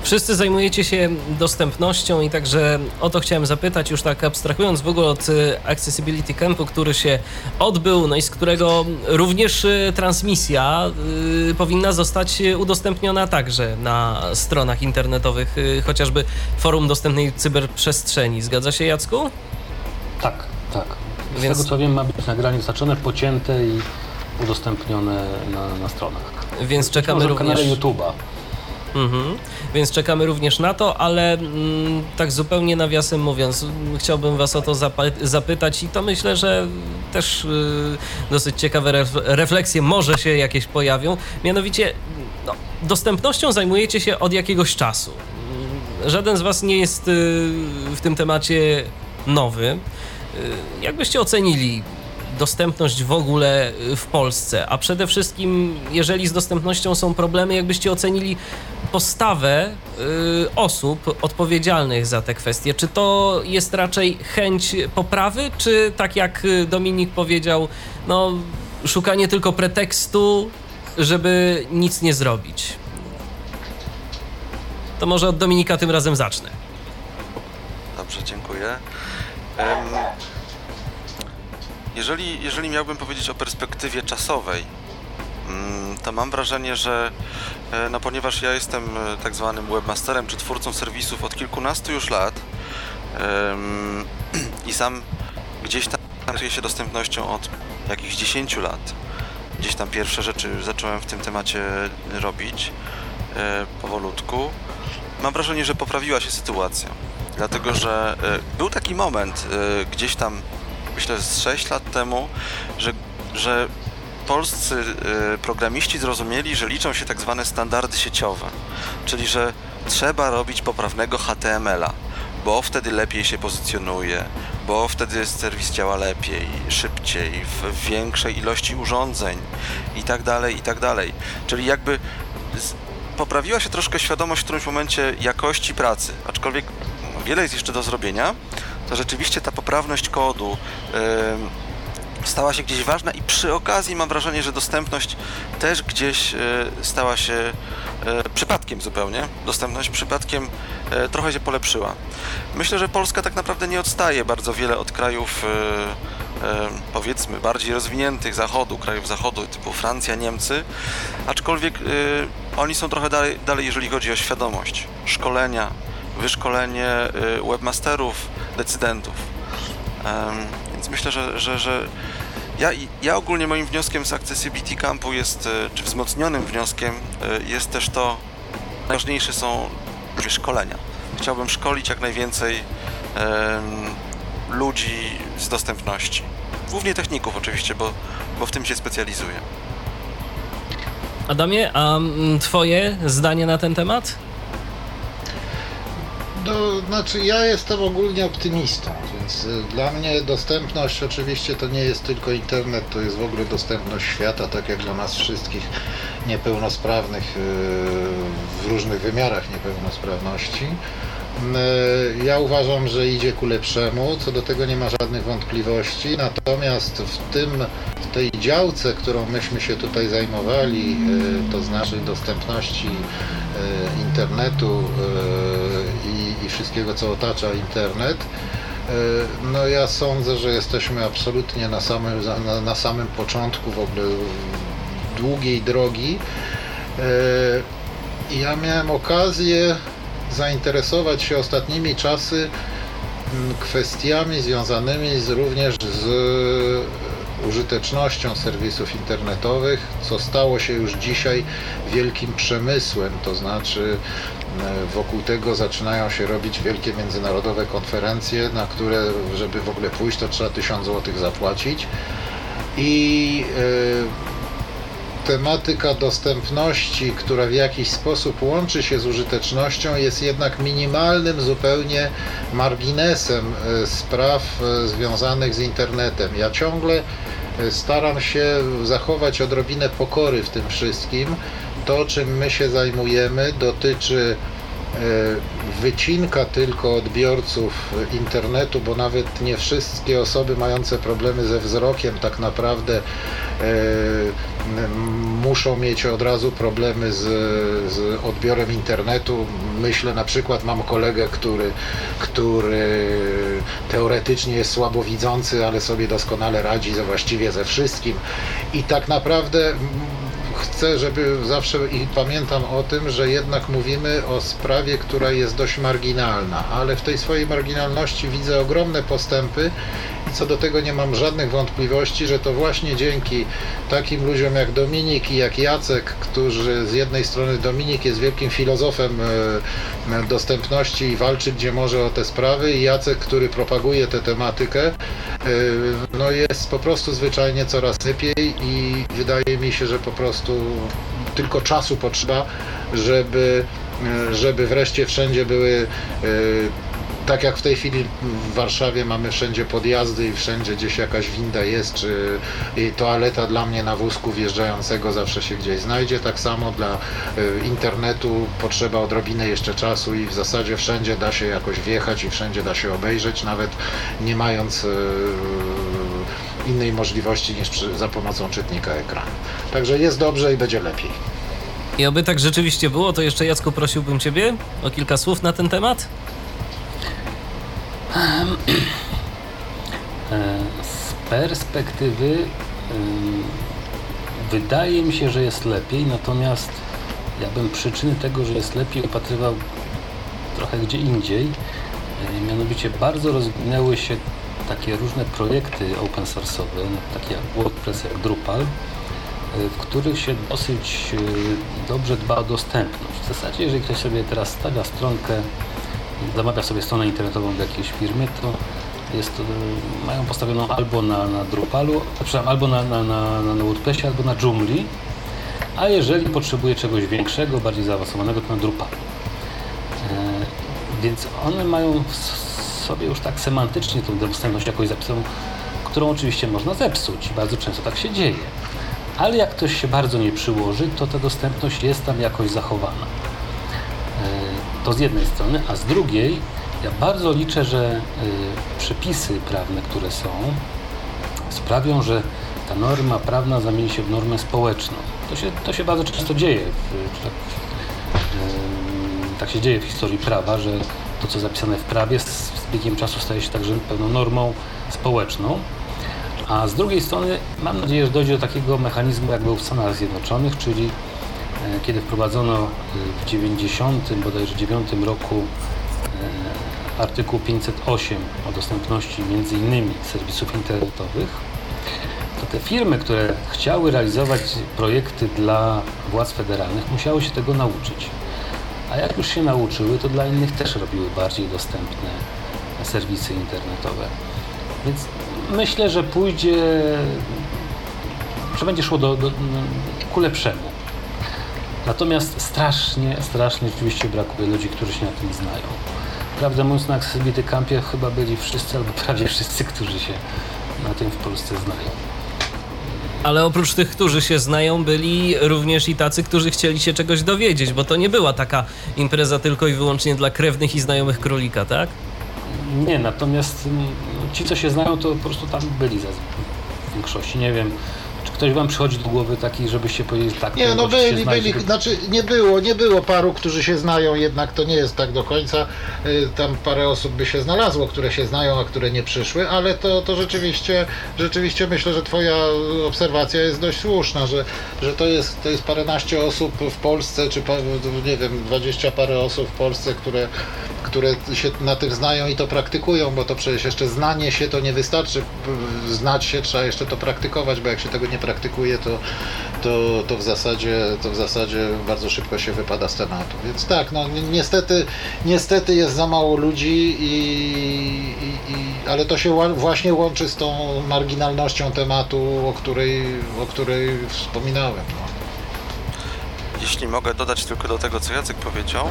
Wszyscy zajmujecie się dostępnością i także o to chciałem zapytać, już tak abstrahując w ogóle od y, Accessibility Campu, który się odbył, no i z którego również y, transmisja y, powinna zostać udostępniona także na stronach internetowych, y, chociażby Forum Dostępnej Cyberprzestrzeni. Zgadza się, Jacku? Tak, tak. Z Więc... tego co wiem, ma być nagranie zaczone, pocięte i udostępnione na, na stronach. Więc czekamy również... na kanale YouTube'a. Mhm. Więc czekamy również na to, ale mm, tak zupełnie nawiasem mówiąc, chciałbym Was o to zapytać i to myślę, że też y, dosyć ciekawe ref refleksje może się jakieś pojawią. Mianowicie, no, dostępnością zajmujecie się od jakiegoś czasu. Żaden z Was nie jest y, w tym temacie nowy. Y, jakbyście ocenili dostępność w ogóle w Polsce, a przede wszystkim, jeżeli z dostępnością są problemy, jakbyście ocenili postawę y, osób odpowiedzialnych za te kwestie. Czy to jest raczej chęć poprawy, czy tak jak Dominik powiedział, no, szukanie tylko pretekstu, żeby nic nie zrobić? To może od Dominika tym razem zacznę. Dobrze, dziękuję. Um, jeżeli, jeżeli miałbym powiedzieć o perspektywie czasowej, to mam wrażenie, że e, no ponieważ ja jestem e, tak zwanym webmasterem czy twórcą serwisów od kilkunastu już lat i sam gdzieś tam zajmuję się dostępnością od jakichś 10 lat. Gdzieś tam pierwsze rzeczy zacząłem w tym temacie robić e, powolutku. Mam wrażenie, że poprawiła się sytuacja. Dlatego, że był taki moment gdzieś tam myślę z 6 lat temu, że, że polscy y, programiści zrozumieli, że liczą się tak zwane standardy sieciowe, czyli że trzeba robić poprawnego HTML-a, bo wtedy lepiej się pozycjonuje, bo wtedy serwis działa lepiej, szybciej, w większej ilości urządzeń i tak dalej, i tak dalej. Czyli jakby poprawiła się troszkę świadomość w którymś momencie jakości pracy, aczkolwiek wiele jest jeszcze do zrobienia, to rzeczywiście ta poprawność kodu yy, stała się gdzieś ważna i przy okazji mam wrażenie, że dostępność też gdzieś yy, stała się yy, przypadkiem zupełnie. Dostępność przypadkiem yy, trochę się polepszyła. Myślę, że Polska tak naprawdę nie odstaje bardzo wiele od krajów powiedzmy bardziej rozwiniętych zachodu, krajów zachodu typu Francja, Niemcy, aczkolwiek oni są trochę dalej, dalej jeżeli chodzi o świadomość, szkolenia, wyszkolenie webmasterów, decydentów. Myślę, że, że, że ja, ja ogólnie moim wnioskiem z Accessibility Campu jest, y, czy wzmocnionym wnioskiem y, jest też to, najważniejsze są szkolenia. Chciałbym szkolić jak najwięcej ludzi z dostępności. Głównie techników oczywiście, bo, bo w tym się specjalizuję. Adamie, a mm, twoje zdanie na ten temat? No, znaczy ja jestem ogólnie optymistą, więc y, dla mnie dostępność oczywiście to nie jest tylko internet, to jest w ogóle dostępność świata, tak jak dla nas wszystkich niepełnosprawnych y, w różnych wymiarach niepełnosprawności. Y, ja uważam, że idzie ku lepszemu, co do tego nie ma żadnych wątpliwości, natomiast w tym, w tej działce, którą myśmy się tutaj zajmowali, to znaczy dostępności internetu wszystkiego, co otacza internet, no ja sądzę, że jesteśmy absolutnie na samym, na, na samym początku w ogóle długiej drogi. Ja miałem okazję zainteresować się ostatnimi czasy kwestiami związanymi z, również z użytecznością serwisów internetowych, co stało się już dzisiaj wielkim przemysłem, to znaczy e, wokół tego zaczynają się robić wielkie międzynarodowe konferencje, na które, żeby w ogóle pójść, to trzeba 1000 zł zapłacić. I e, tematyka dostępności, która w jakiś sposób łączy się z użytecznością, jest jednak minimalnym zupełnie marginesem e, spraw e, związanych z internetem. Ja ciągle e, staram się zachować odrobinę pokory w tym wszystkim. To, czym my się zajmujemy, dotyczy wycinka tylko odbiorców internetu, bo nawet nie wszystkie osoby mające problemy ze wzrokiem tak naprawdę muszą mieć od razu problemy z, z odbiorem internetu. Myślę na przykład, mam kolegę, który, który teoretycznie jest słabowidzący, ale sobie doskonale radzi ze właściwie ze wszystkim i tak naprawdę chcę, żeby zawsze i pamiętam o tym, że jednak mówimy o sprawie, która jest dość marginalna, ale w tej swojej marginalności widzę ogromne postępy i co do tego nie mam żadnych wątpliwości, że to właśnie dzięki takim ludziom jak Dominik i jak Jacek, którzy z jednej strony Dominik jest wielkim filozofem e, e, dostępności i walczy gdzie może o te sprawy i Jacek, który propaguje tę tematykę, e, no jest po prostu zwyczajnie coraz lepiej i wydaje mi się, że po prostu tylko czasu potrzeba, żeby żeby wreszcie wszędzie były tak jak w tej chwili w Warszawie mamy wszędzie podjazdy i wszędzie gdzieś jakaś winda jest, czy toaleta dla mnie na wózku wjeżdżającego zawsze się gdzieś znajdzie. Tak samo dla y, internetu potrzeba odrobiny jeszcze czasu i w zasadzie wszędzie da się jakoś wjechać i wszędzie da się obejrzeć, nawet nie mając y, innej możliwości niż przy, za pomocą czytnika ekranu. Także jest dobrze i będzie lepiej. I oby tak rzeczywiście było, to jeszcze Jacku prosiłbym Ciebie o kilka słów na ten temat. Z perspektywy wydaje mi się, że jest lepiej, natomiast ja bym przyczyny tego, że jest lepiej upatrywał trochę gdzie indziej. Mianowicie bardzo rozwinęły się takie różne projekty open source'owe, no, takie jak WordPress, jak Drupal, w których się dosyć dobrze dba o dostępność. W zasadzie, jeżeli ktoś sobie teraz stawia stronkę zamawia sobie stronę internetową w jakiejś firmie, to jest, mają postawioną albo na, na Drupalu, przepraszam, albo na, na, na, na WordPressie, albo na Joomla, a jeżeli potrzebuje czegoś większego, bardziej zaawansowanego, to na Drupalu. E, Więc one mają sobie już tak semantycznie tą dostępność jakoś zapisaną, którą oczywiście można zepsuć bardzo często tak się dzieje. Ale jak ktoś się bardzo nie przyłoży, to ta dostępność jest tam jakoś zachowana. E, to z jednej strony, a z drugiej ja bardzo liczę, że e, przepisy prawne, które są, sprawią, że ta norma prawna zamieni się w normę społeczną. To się, to się bardzo często dzieje. W, tak, tak się dzieje w historii prawa, że to, co zapisane w prawie, biegiem czasu staje się także pewną normą społeczną. A z drugiej strony mam nadzieję, że dojdzie do takiego mechanizmu, jak był w Stanach Zjednoczonych, czyli e, kiedy wprowadzono e, w 90, bodajże 9 roku e, artykuł 508 o dostępności między innymi serwisów internetowych, to te firmy, które chciały realizować projekty dla władz federalnych, musiały się tego nauczyć. A jak już się nauczyły, to dla innych też robiły bardziej dostępne serwisy internetowe. Więc myślę, że pójdzie, że będzie szło do, do, ku lepszemu. Natomiast strasznie, strasznie rzeczywiście brakuje ludzi, którzy się na tym znają. Prawdę mówiąc, na Accessibility Campie chyba byli wszyscy, albo prawie wszyscy, którzy się na tym w Polsce znają. Ale oprócz tych, którzy się znają, byli również i tacy, którzy chcieli się czegoś dowiedzieć, bo to nie była taka impreza tylko i wyłącznie dla krewnych i znajomych królika, tak? Nie, natomiast mm, ci, co się znają, to po prostu tam byli za w większości. Nie wiem, Ktoś wam przychodzi do głowy taki, żebyście powiedzieli tak? Nie, no byli, byli, znaczy nie było, nie było paru, którzy się znają, jednak to nie jest tak do końca. Y, tam parę osób by się znalazło, które się znają, a które nie przyszły, ale to, to rzeczywiście, rzeczywiście myślę, że twoja obserwacja jest dość słuszna, że, że to, jest, to jest paręnaście osób w Polsce, czy nie wiem, dwadzieścia parę osób w Polsce, które, które się na tym znają i to praktykują, bo to przecież jeszcze znanie się to nie wystarczy, znać się trzeba jeszcze to praktykować, bo jak się tego nie praktykuje, to, to, to, w zasadzie, to w zasadzie bardzo szybko się wypada z tematu. Więc tak, no niestety, niestety jest za mało ludzi, i, i, i ale to się właśnie łączy z tą marginalnością tematu, o której, o której wspominałem. No. Jeśli mogę dodać tylko do tego, co Jacek powiedział,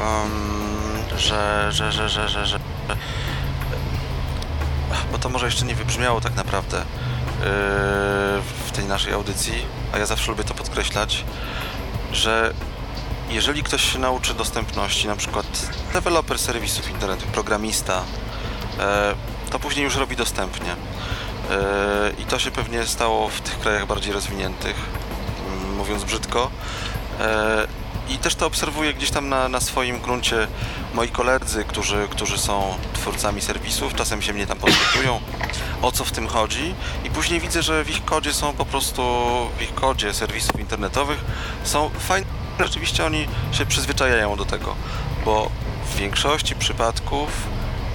um, że, że, że, że, że, że bo to może jeszcze nie wybrzmiało tak naprawdę w tej naszej audycji, a ja zawsze lubię to podkreślać, że jeżeli ktoś się nauczy dostępności, na przykład deweloper serwisów internetowych, programista, e, to później już robi dostępnie. E, I to się pewnie stało w tych krajach bardziej rozwiniętych, mówiąc brzydko. I też to obserwuję gdzieś tam na, na swoim gruncie moi koledzy, którzy, którzy są twórcami serwisów, czasem się mnie tam podpytują, o co w tym chodzi. I później widzę, że w ich kodzie są po prostu, w ich kodzie serwisów internetowych są fajne, rzeczywiście oni się przyzwyczajają do tego, bo w większości przypadków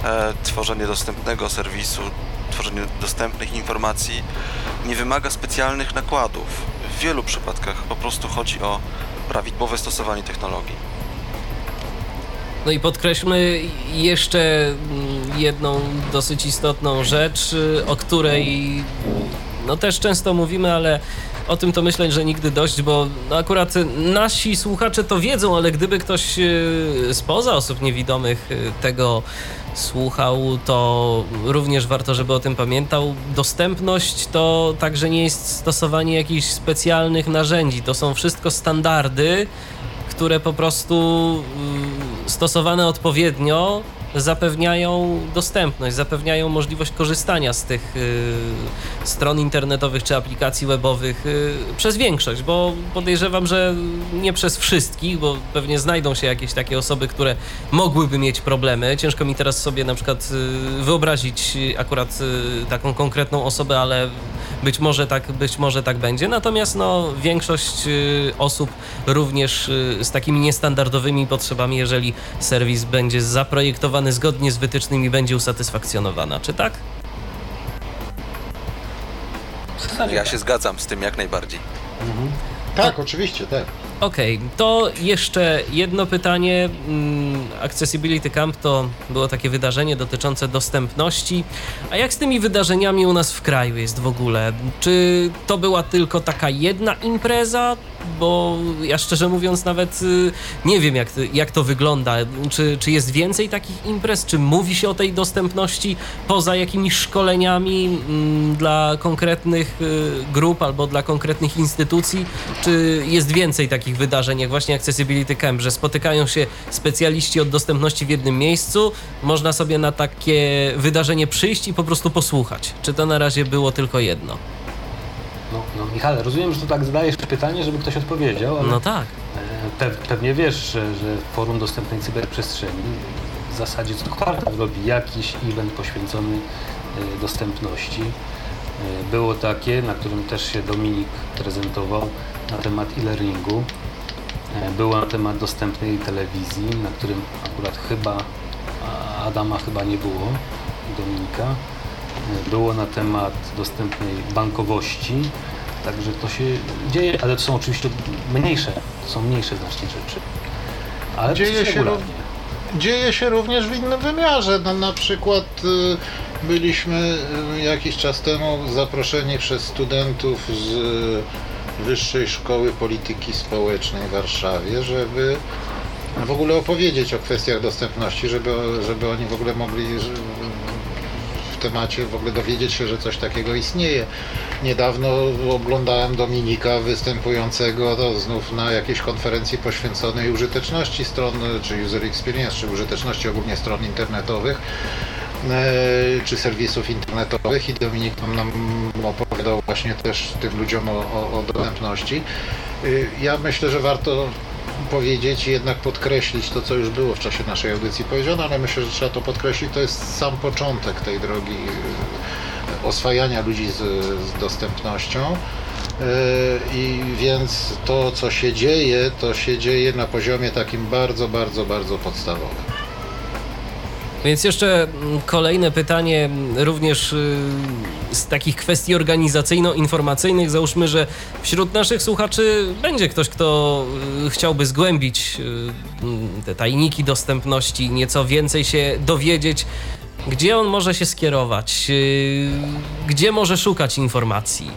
e, tworzenie dostępnego serwisu, tworzenie dostępnych informacji nie wymaga specjalnych nakładów. W wielu przypadkach po prostu chodzi o prawidłowe stosowanie technologii. No i podkreślmy jeszcze mm, jedną dosyć istotną rzecz, o której no też często mówimy, ale o tym to myślę, że nigdy dość, bo akurat nasi słuchacze to wiedzą, ale gdyby ktoś y, spoza osób niewidomych y, tego słuchał, to również warto, żeby o tym pamiętał. Dostępność to także nie jest stosowanie jakichś specjalnych narzędzi. To są wszystko standardy, które po prostu y, stosowane odpowiednio zapewniają dostępność, zapewniają możliwość korzystania z tych y, stron internetowych czy aplikacji webowych y, przez większość, bo podejrzewam, że nie przez wszystkich, bo pewnie znajdą się jakieś takie osoby, które mogłyby mieć problemy. Ciężko mi teraz sobie na przykład y, wyobrazić akurat taką konkretną osobę, ale być może tak, być może tak będzie. Natomiast no, większość y, osób również y, z takimi niestandardowymi potrzebami, jeżeli serwis będzie zaprojektowany zgodnie z wytycznymi, będzie usatysfakcjonowana. Czy tak? Ja się zgadzam z tym jak najbardziej. Mhm. Tak, oczywiście, tak. Okej, okay, to jeszcze jedno pytanie. Mm, Accessibility Camp to było takie wydarzenie dotyczące dostępności. A jak z tymi wydarzeniami u nas w kraju jest w ogóle? Czy to była tylko taka jedna impreza, bo ja szczerze mówiąc nawet y, nie wiem, jak, jak to wygląda. Czy, czy jest więcej takich imprez? Czy mówi się o tej dostępności poza jakimiś szkoleniami mm, dla konkretnych y, grup albo dla konkretnych instytucji? Czy jest więcej takich wydarzeń, jak właśnie Accessibility Camp, że spotykają się specjaliści od dostępności w jednym miejscu, można sobie na takie wydarzenie przyjść i po prostu posłuchać? Czy to na razie było tylko jedno? No, Michał, rozumiem, że tu tak zadajesz pytanie, żeby ktoś odpowiedział, No tak. e, pe- pewnie wiesz, że, że Forum Dostępnej Cyberprzestrzeni w zasadzie co kwartał robi jakiś event poświęcony e, dostępności. E, Było takie, na którym też się Dominik prezentował na temat e-learningu. Było na temat dostępnej telewizji, na którym akurat chyba Adama chyba nie było, Dominika. Było na temat dostępnej bankowości, także to się dzieje, ale to są oczywiście mniejsze, to są mniejsze znacznie rzeczy. Ale Dzieje się. Dzieje się również w innym wymiarze. No, na przykład y, byliśmy y, jakiś czas temu zaproszeni przez studentów z y, Wyższej Szkoły Polityki Społecznej w Warszawie, żeby w ogóle opowiedzieć o kwestiach dostępności, żeby, żeby oni w ogóle mogli temacie w ogóle dowiedzieć się, że coś takiego istnieje. Niedawno oglądałem Dominika występującego to znów na jakiejś konferencji poświęconej użyteczności stron, czy user experience, czy użyteczności ogólnie stron internetowych e, czy serwisów internetowych i Dominik nam opowiadał właśnie też tym ludziom o, o, dostępności. Y, Ja myślę, że warto powiedzieć i jednak podkreślić to, co już było w czasie naszej audycji powiedziane, ale myślę, że trzeba to podkreślić, to jest sam początek tej drogi y, oswajania ludzi z, z dostępnością. Y, I więc to, co się dzieje, to się dzieje na poziomie takim bardzo, bardzo, bardzo podstawowym. Więc jeszcze mm, kolejne pytanie, mm, również y, z takich kwestii organizacyjno-informacyjnych. Załóżmy, że wśród naszych słuchaczy będzie ktoś, kto y, chciałby zgłębić y, mm, te tajniki dostępności, nieco więcej się dowiedzieć. Gdzie on może się skierować? Gdzie może szukać informacji?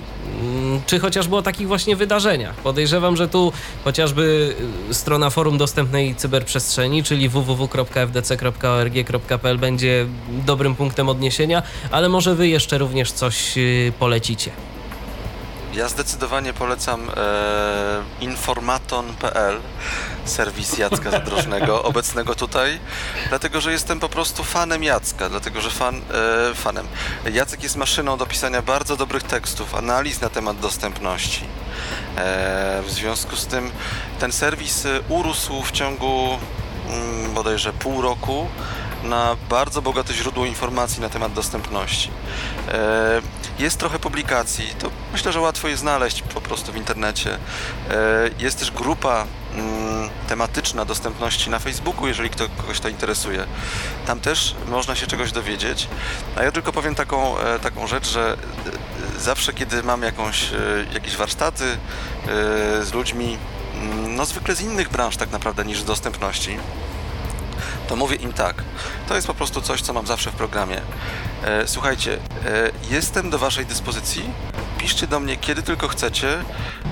Mm, Czy chociażby o takich właśnie wydarzeniach? Podejrzewam, że tu chociażby y, strona forum dostępnej cyberprzestrzeni, czyli www.fdc.org.pl będzie dobrym punktem odniesienia, ale może wy jeszcze również coś y, polecicie. Ja zdecydowanie polecam e, informaton.pl, serwis Jacka Zadrożnego, obecnego tutaj, dlatego że jestem po prostu fanem Jacka, dlatego że fan, e, fanem. Jacek jest maszyną do pisania bardzo dobrych tekstów, analiz na temat dostępności. E, w związku z tym ten serwis e, urósł w ciągu mm, bodajże pół roku na bardzo bogate źródło informacji na temat dostępności. E, Jest trochę publikacji, to myślę, że łatwo je znaleźć po prostu w internecie. E, Jest też grupa mm, tematyczna dostępności na Facebooku, jeżeli kto, kogoś to interesuje. Tam też można się czegoś dowiedzieć. A ja tylko powiem taką, e, taką rzecz, że zawsze kiedy mam jakąś, jakieś warsztaty z ludźmi, mm, no zwykle z innych branż tak naprawdę niż dostępności, to mówię im tak. To jest po prostu coś, co mam zawsze w programie. E, słuchajcie, e, jestem do Waszej dyspozycji. Piszcie do mnie, kiedy tylko chcecie.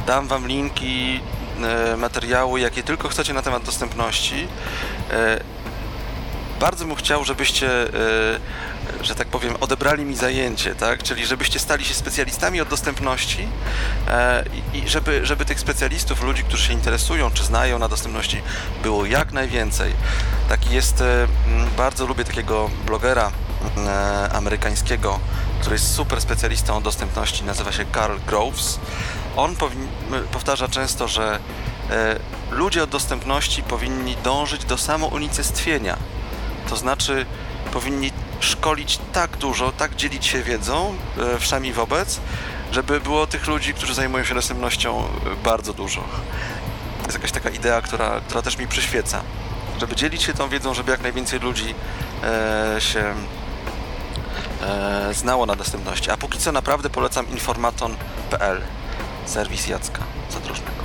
Dam Wam linki, e, materiały, jakie tylko chcecie na temat dostępności. E, bardzo bym chciał, żebyście, e, że tak powiem, odebrali mi zajęcie, tak? Czyli żebyście stali się specjalistami od dostępności e, i żeby, żeby tych specjalistów, ludzi, którzy się interesują czy znają na dostępności, było jak najwięcej. Taki jest, e, bardzo lubię takiego blogera e, amerykańskiego, który jest super specjalistą od dostępności, nazywa się Carl Groves. On powtarza często, że e, ludzie od dostępności powinni dążyć do samounicestwienia. To znaczy powinni szkolić tak dużo, tak dzielić się wiedzą e, wszemi wobec, żeby było tych ludzi, którzy zajmują się dostępnością e, bardzo dużo. To jest jakaś taka idea, która, która też mi przyświeca. Żeby dzielić się tą wiedzą, żeby jak najwięcej ludzi e, się e, znało na dostępności. A póki co naprawdę polecam informaton.pl, serwis Jacka Zadrożnego.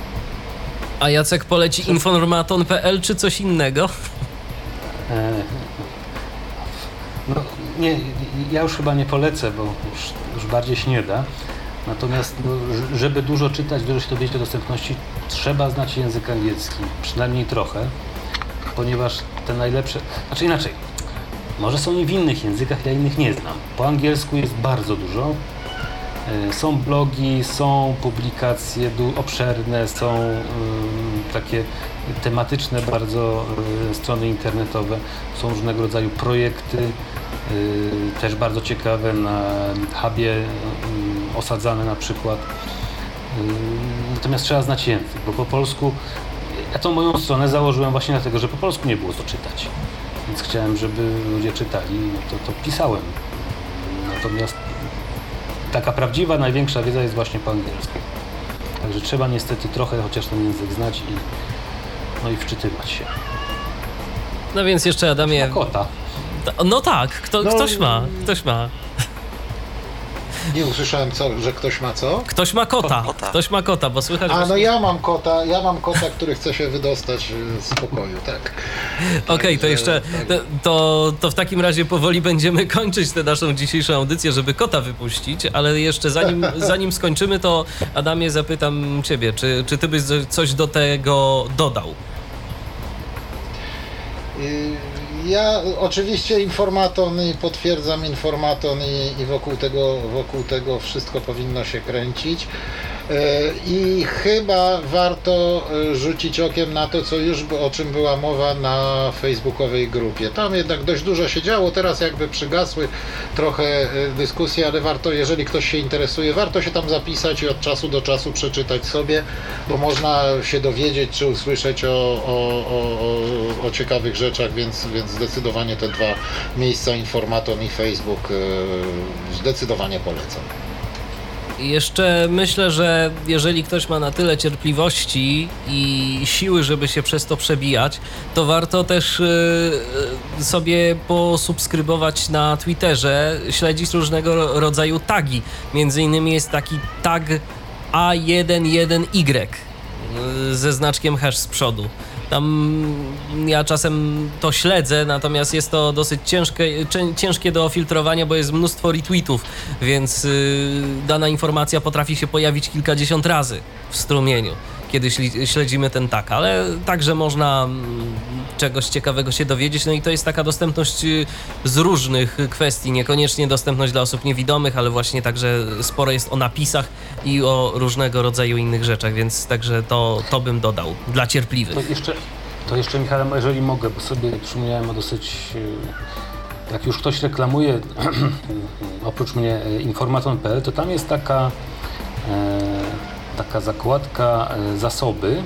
A Jacek poleci informaton.pl czy coś innego? E, No, nie, ja już chyba nie polecę, bo już, już bardziej się nie da, Natomiast no, żeby dużo czytać, dużo się dowiedzieć o dostępności, trzeba znać język angielski, przynajmniej trochę, ponieważ te najlepsze, znaczy inaczej, może są i w innych językach, ja innych nie znam. Po angielsku jest bardzo dużo. E, są blogi, są publikacje obszerne, są takie tematyczne bardzo e, strony internetowe, są różnego rodzaju projekty, e, też bardzo ciekawe na hubie osadzane na przykład. Natomiast trzeba znać język, bo po polsku ja tą moją stronę założyłem właśnie dlatego, że po polsku nie było co czytać więc chciałem, żeby ludzie czytali, no to, to pisałem. Natomiast taka prawdziwa, największa wiedza jest właśnie po angielsku. Także trzeba niestety trochę chociaż ten język znać i, no i wczytywać się. No więc jeszcze Adamie... Na kota. No tak, kto, no, ktoś ma, ktoś ma. Nie usłyszałem, co, że ktoś ma co? Ktoś ma kota. kota. Ktoś ma kota, bo słychać. A no ja mam kota, ja mam kota, który chce się wydostać z pokoju, tak. Okej, okay, to jeszcze tak. to, to w takim razie powoli będziemy kończyć tę naszą dzisiejszą audycję, żeby kota wypuścić, ale jeszcze zanim, zanim skończymy, to Adamie zapytam ciebie, czy, czy ty byś coś do tego dodał? Y ja oczywiście informaton i potwierdzam informaton i, i wokół, tego, wokół tego wszystko powinno się kręcić. E, I chyba warto e, rzucić okiem na to, co już o czym była mowa na facebookowej grupie. Tam jednak dość dużo się działo, teraz jakby przygasły trochę e, dyskusje, ale warto, jeżeli ktoś się interesuje, warto się tam zapisać i od czasu do czasu przeczytać sobie, bo można się dowiedzieć czy usłyszeć o, o, o, o ciekawych rzeczach, więc, więc zdecydowanie te dwa miejsca, Informaton i Facebook, zdecydowanie polecam. Jeszcze myślę, że jeżeli ktoś ma na tyle cierpliwości i siły, żeby się przez to przebijać, to warto też yy, sobie posubskrybować na Twitterze, śledzić różnego rodzaju tagi. Między innymi jest taki tag A11Y y, ze znaczkiem hash z przodu. Tam ja czasem to śledzę, natomiast jest to dosyć ciężkie, ciężkie do filtrowania, bo jest mnóstwo retweetów, więc yy, dana informacja potrafi się pojawić kilkadziesiąt razy w strumieniu kiedy śledzimy ten tak, ale także można mm, czegoś ciekawego się dowiedzieć. No i to jest taka dostępność y, z różnych kwestii, niekoniecznie dostępność dla osób niewidomych, ale właśnie także sporo jest o napisach i o różnego rodzaju innych rzeczach, więc także to, to bym dodał dla cierpliwych. To jeszcze, to jeszcze jeżeli mogę, bo sobie przypomniałem o dosyć y, jak już ktoś reklamuje, oprócz mnie y, informaton.pl, to tam jest taka taka zakładka e, zasoby.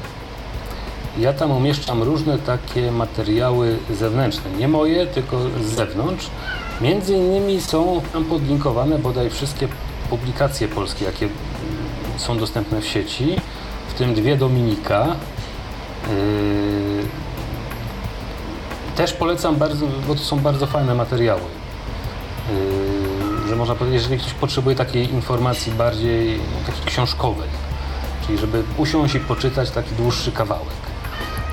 Ja tam umieszczam różne takie materiały zewnętrzne, nie moje, tylko z zewnątrz. Między innymi są tam podlinkowane bodaj wszystkie publikacje polskie, jakie są dostępne w sieci, w tym dwie Dominika. Yy, też polecam bardzo, bo to są bardzo fajne materiały. Yy, że można powiedzieć, jeżeli ktoś potrzebuje takiej informacji bardziej takiej książkowej czyli żeby usiąść i poczytać taki dłuższy kawałek.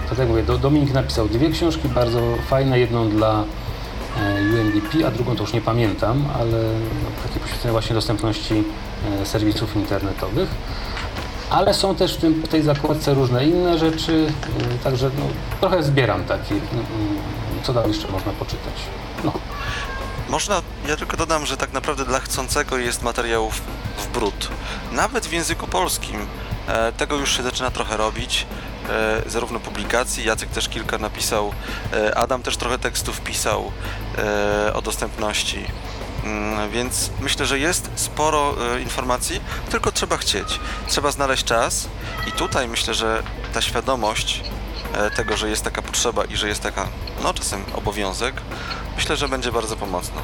Tak jak mówię, Dominik napisał dwie książki bardzo fajne, jedną dla e, UNDP, a drugą to już nie pamiętam, ale takie poświęcenie właśnie dostępności e, serwisów internetowych. Ale są też w, tym, w tej zakładce różne inne rzeczy, e, także no, trochę zbieram takie, co tam jeszcze można poczytać. No. Można, ja tylko dodam, że tak naprawdę dla chcącego jest materiałów w brud. Nawet w języku polskim tego już się zaczyna trochę robić, e, zarówno publikacji, Jacek też kilka napisał, e, Adam też trochę tekstów pisał o dostępności. Mm, więc myślę, że jest sporo informacji, tylko trzeba chcieć. Trzeba znaleźć czas i tutaj myślę, że ta świadomość tego, że jest taka potrzeba i że jest taka, no czasem obowiązek, myślę, że będzie bardzo pomocna.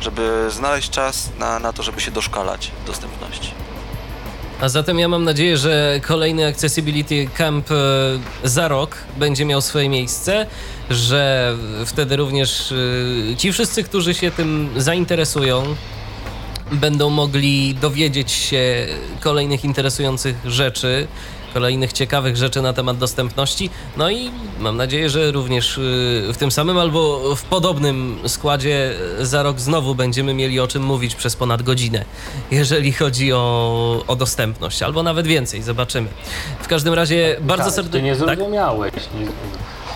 Żeby znaleźć czas na, na to, żeby się doszkalać dostępności. A zatem ja mam nadzieję, że kolejny Accessibility Camp e, za rok będzie miał swoje miejsce, że wtedy również e, ci wszyscy, którzy się tym zainteresują, będą mogli dowiedzieć się kolejnych interesujących rzeczy, kolejnych ciekawych rzeczy na temat dostępności. No i mam nadzieję, że również y, w tym samym albo w podobnym składzie za rok znowu będziemy mieli o czym mówić przez ponad godzinę, jeżeli chodzi o, o dostępność, albo nawet więcej, zobaczymy. W każdym razie bardzo Tak, Ty serdecznie. nie Tak? zrozumiałeś. Nie,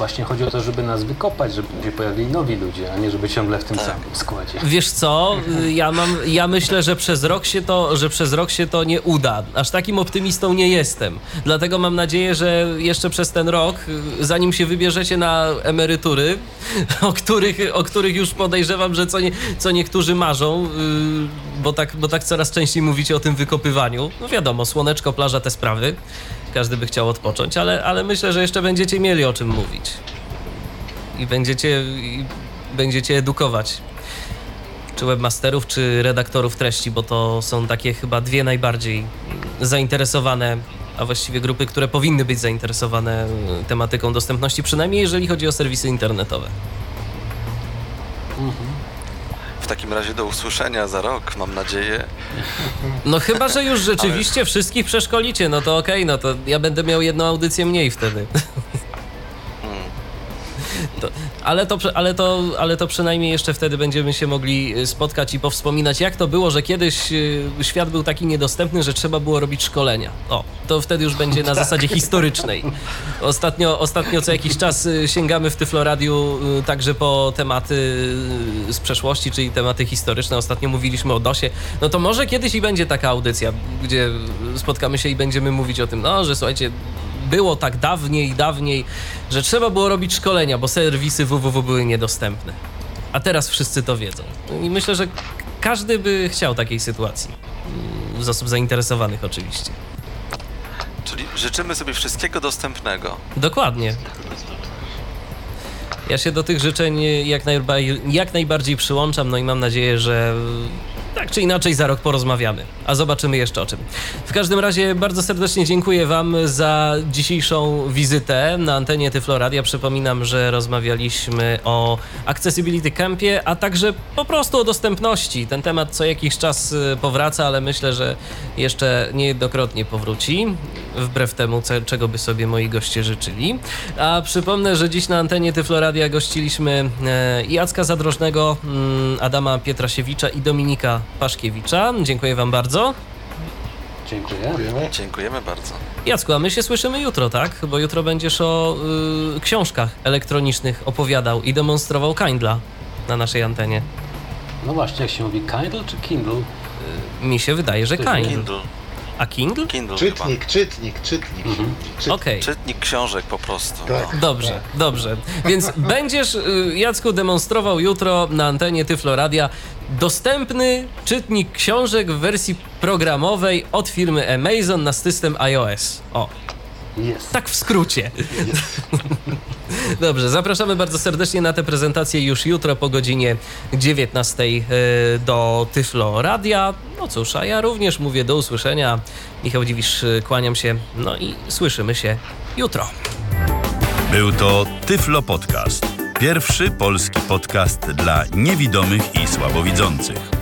właśnie chodzi o to, żeby nas wykopać, żeby się pojawili nowi ludzie, a nie żeby ciągle w tym Tak. samym składzie. Wiesz co, ja mam, ja myślę, że przez rok się to, że przez rok się to nie uda. Aż takim optymistą nie jestem. Dlatego mam nadzieję, że jeszcze przez ten rok, zanim się wybierzecie na emerytury, o których, o których już podejrzewam, że co, nie, co niektórzy marzą, y, bo tak, bo tak coraz częściej mówicie o tym wykopywaniu. No wiadomo, słoneczko, plaża, te sprawy. Każdy by chciał odpocząć, ale, ale myślę, że jeszcze będziecie mieli o czym mówić. I będziecie, i będziecie edukować czy webmasterów, czy redaktorów treści, bo to są takie chyba dwie najbardziej zainteresowane, a właściwie grupy, które powinny być zainteresowane y, tematyką dostępności, przynajmniej jeżeli chodzi o serwisy internetowe. W takim razie do usłyszenia za rok, mam nadzieję. No chyba, że już rzeczywiście wszystkich przeszkolicie, no to okej, no to ja będę miał jedną audycję mniej wtedy. Ale, to, ale, to, ale to przynajmniej jeszcze wtedy będziemy się mogli y, spotkać i powspominać, jak to było, że kiedyś y, świat był taki niedostępny, że trzeba było robić szkolenia. O, to wtedy już będzie na zasadzie historycznej. Ostatnio, ostatnio co jakiś czas y, sięgamy w Tyfloradiu także po tematy z przeszłości, czyli tematy historyczne. Ostatnio mówiliśmy o DOSie. No to może kiedyś i będzie taka audycja, gdzie spotkamy się i będziemy mówić o tym, no, że słuchajcie, było tak dawniej, dawniej, że trzeba było robić szkolenia, bo serwisy www były niedostępne. A teraz wszyscy to wiedzą. I myślę, że każdy by chciał takiej sytuacji. Mm, Z osób zainteresowanych oczywiście. Czyli życzymy sobie wszystkiego dostępnego. Dokładnie. Ja się do tych życzeń jak, najba- jak najbardziej przyłączam, no i mam nadzieję, że tak czy inaczej za rok porozmawiamy, a zobaczymy jeszcze o czym. W każdym razie bardzo serdecznie dziękuję Wam za dzisiejszą wizytę na antenie Tyfloradia. Przypominam, że rozmawialiśmy o Accessibility Campie, a także po prostu o dostępności. Ten temat co jakiś czas y, powraca, ale myślę, że jeszcze niejednokrotnie powróci, wbrew temu, czego by sobie moi goście życzyli. A przypomnę, że dziś na antenie Tyfloradia gościliśmy e, Jacka Zadrożnego, mm, Adama Pietrasiewicza i Dominika Paszkiewicza. Dziękuję Wam bardzo. Dziękuję. Dziękujemy. Dziękujemy bardzo. Jacku, a my się słyszymy jutro, tak? Bo jutro będziesz o y, książkach elektronicznych opowiadał i demonstrował Kindla na naszej antenie. No właśnie, jak się mówi, Kindle czy Kindle? Mi się wydaje, że Kindle. Kindle. A Kindle? Kindle chyba. Czytnik, czytnik, czytnik. Czytnik. Okej. Czytnik książek po prostu. Tak. Dobrze, dobrze. Więc będziesz, y, Jacku, demonstrował jutro na antenie Tyfloradia dostępny czytnik książek w wersji programowej od firmy Amazon na system iOS. O, Jest. tak w skrócie. Dobrze, zapraszamy bardzo serdecznie na tę prezentację już jutro po godzinie 19 y, do Tyflo Radia. No cóż, a ja również mówię do usłyszenia. Michał Dziwisz, y, kłaniam się, no i słyszymy się jutro. Był to Tyflo Podcast. Pierwszy polski podcast dla niewidomych i słabowidzących.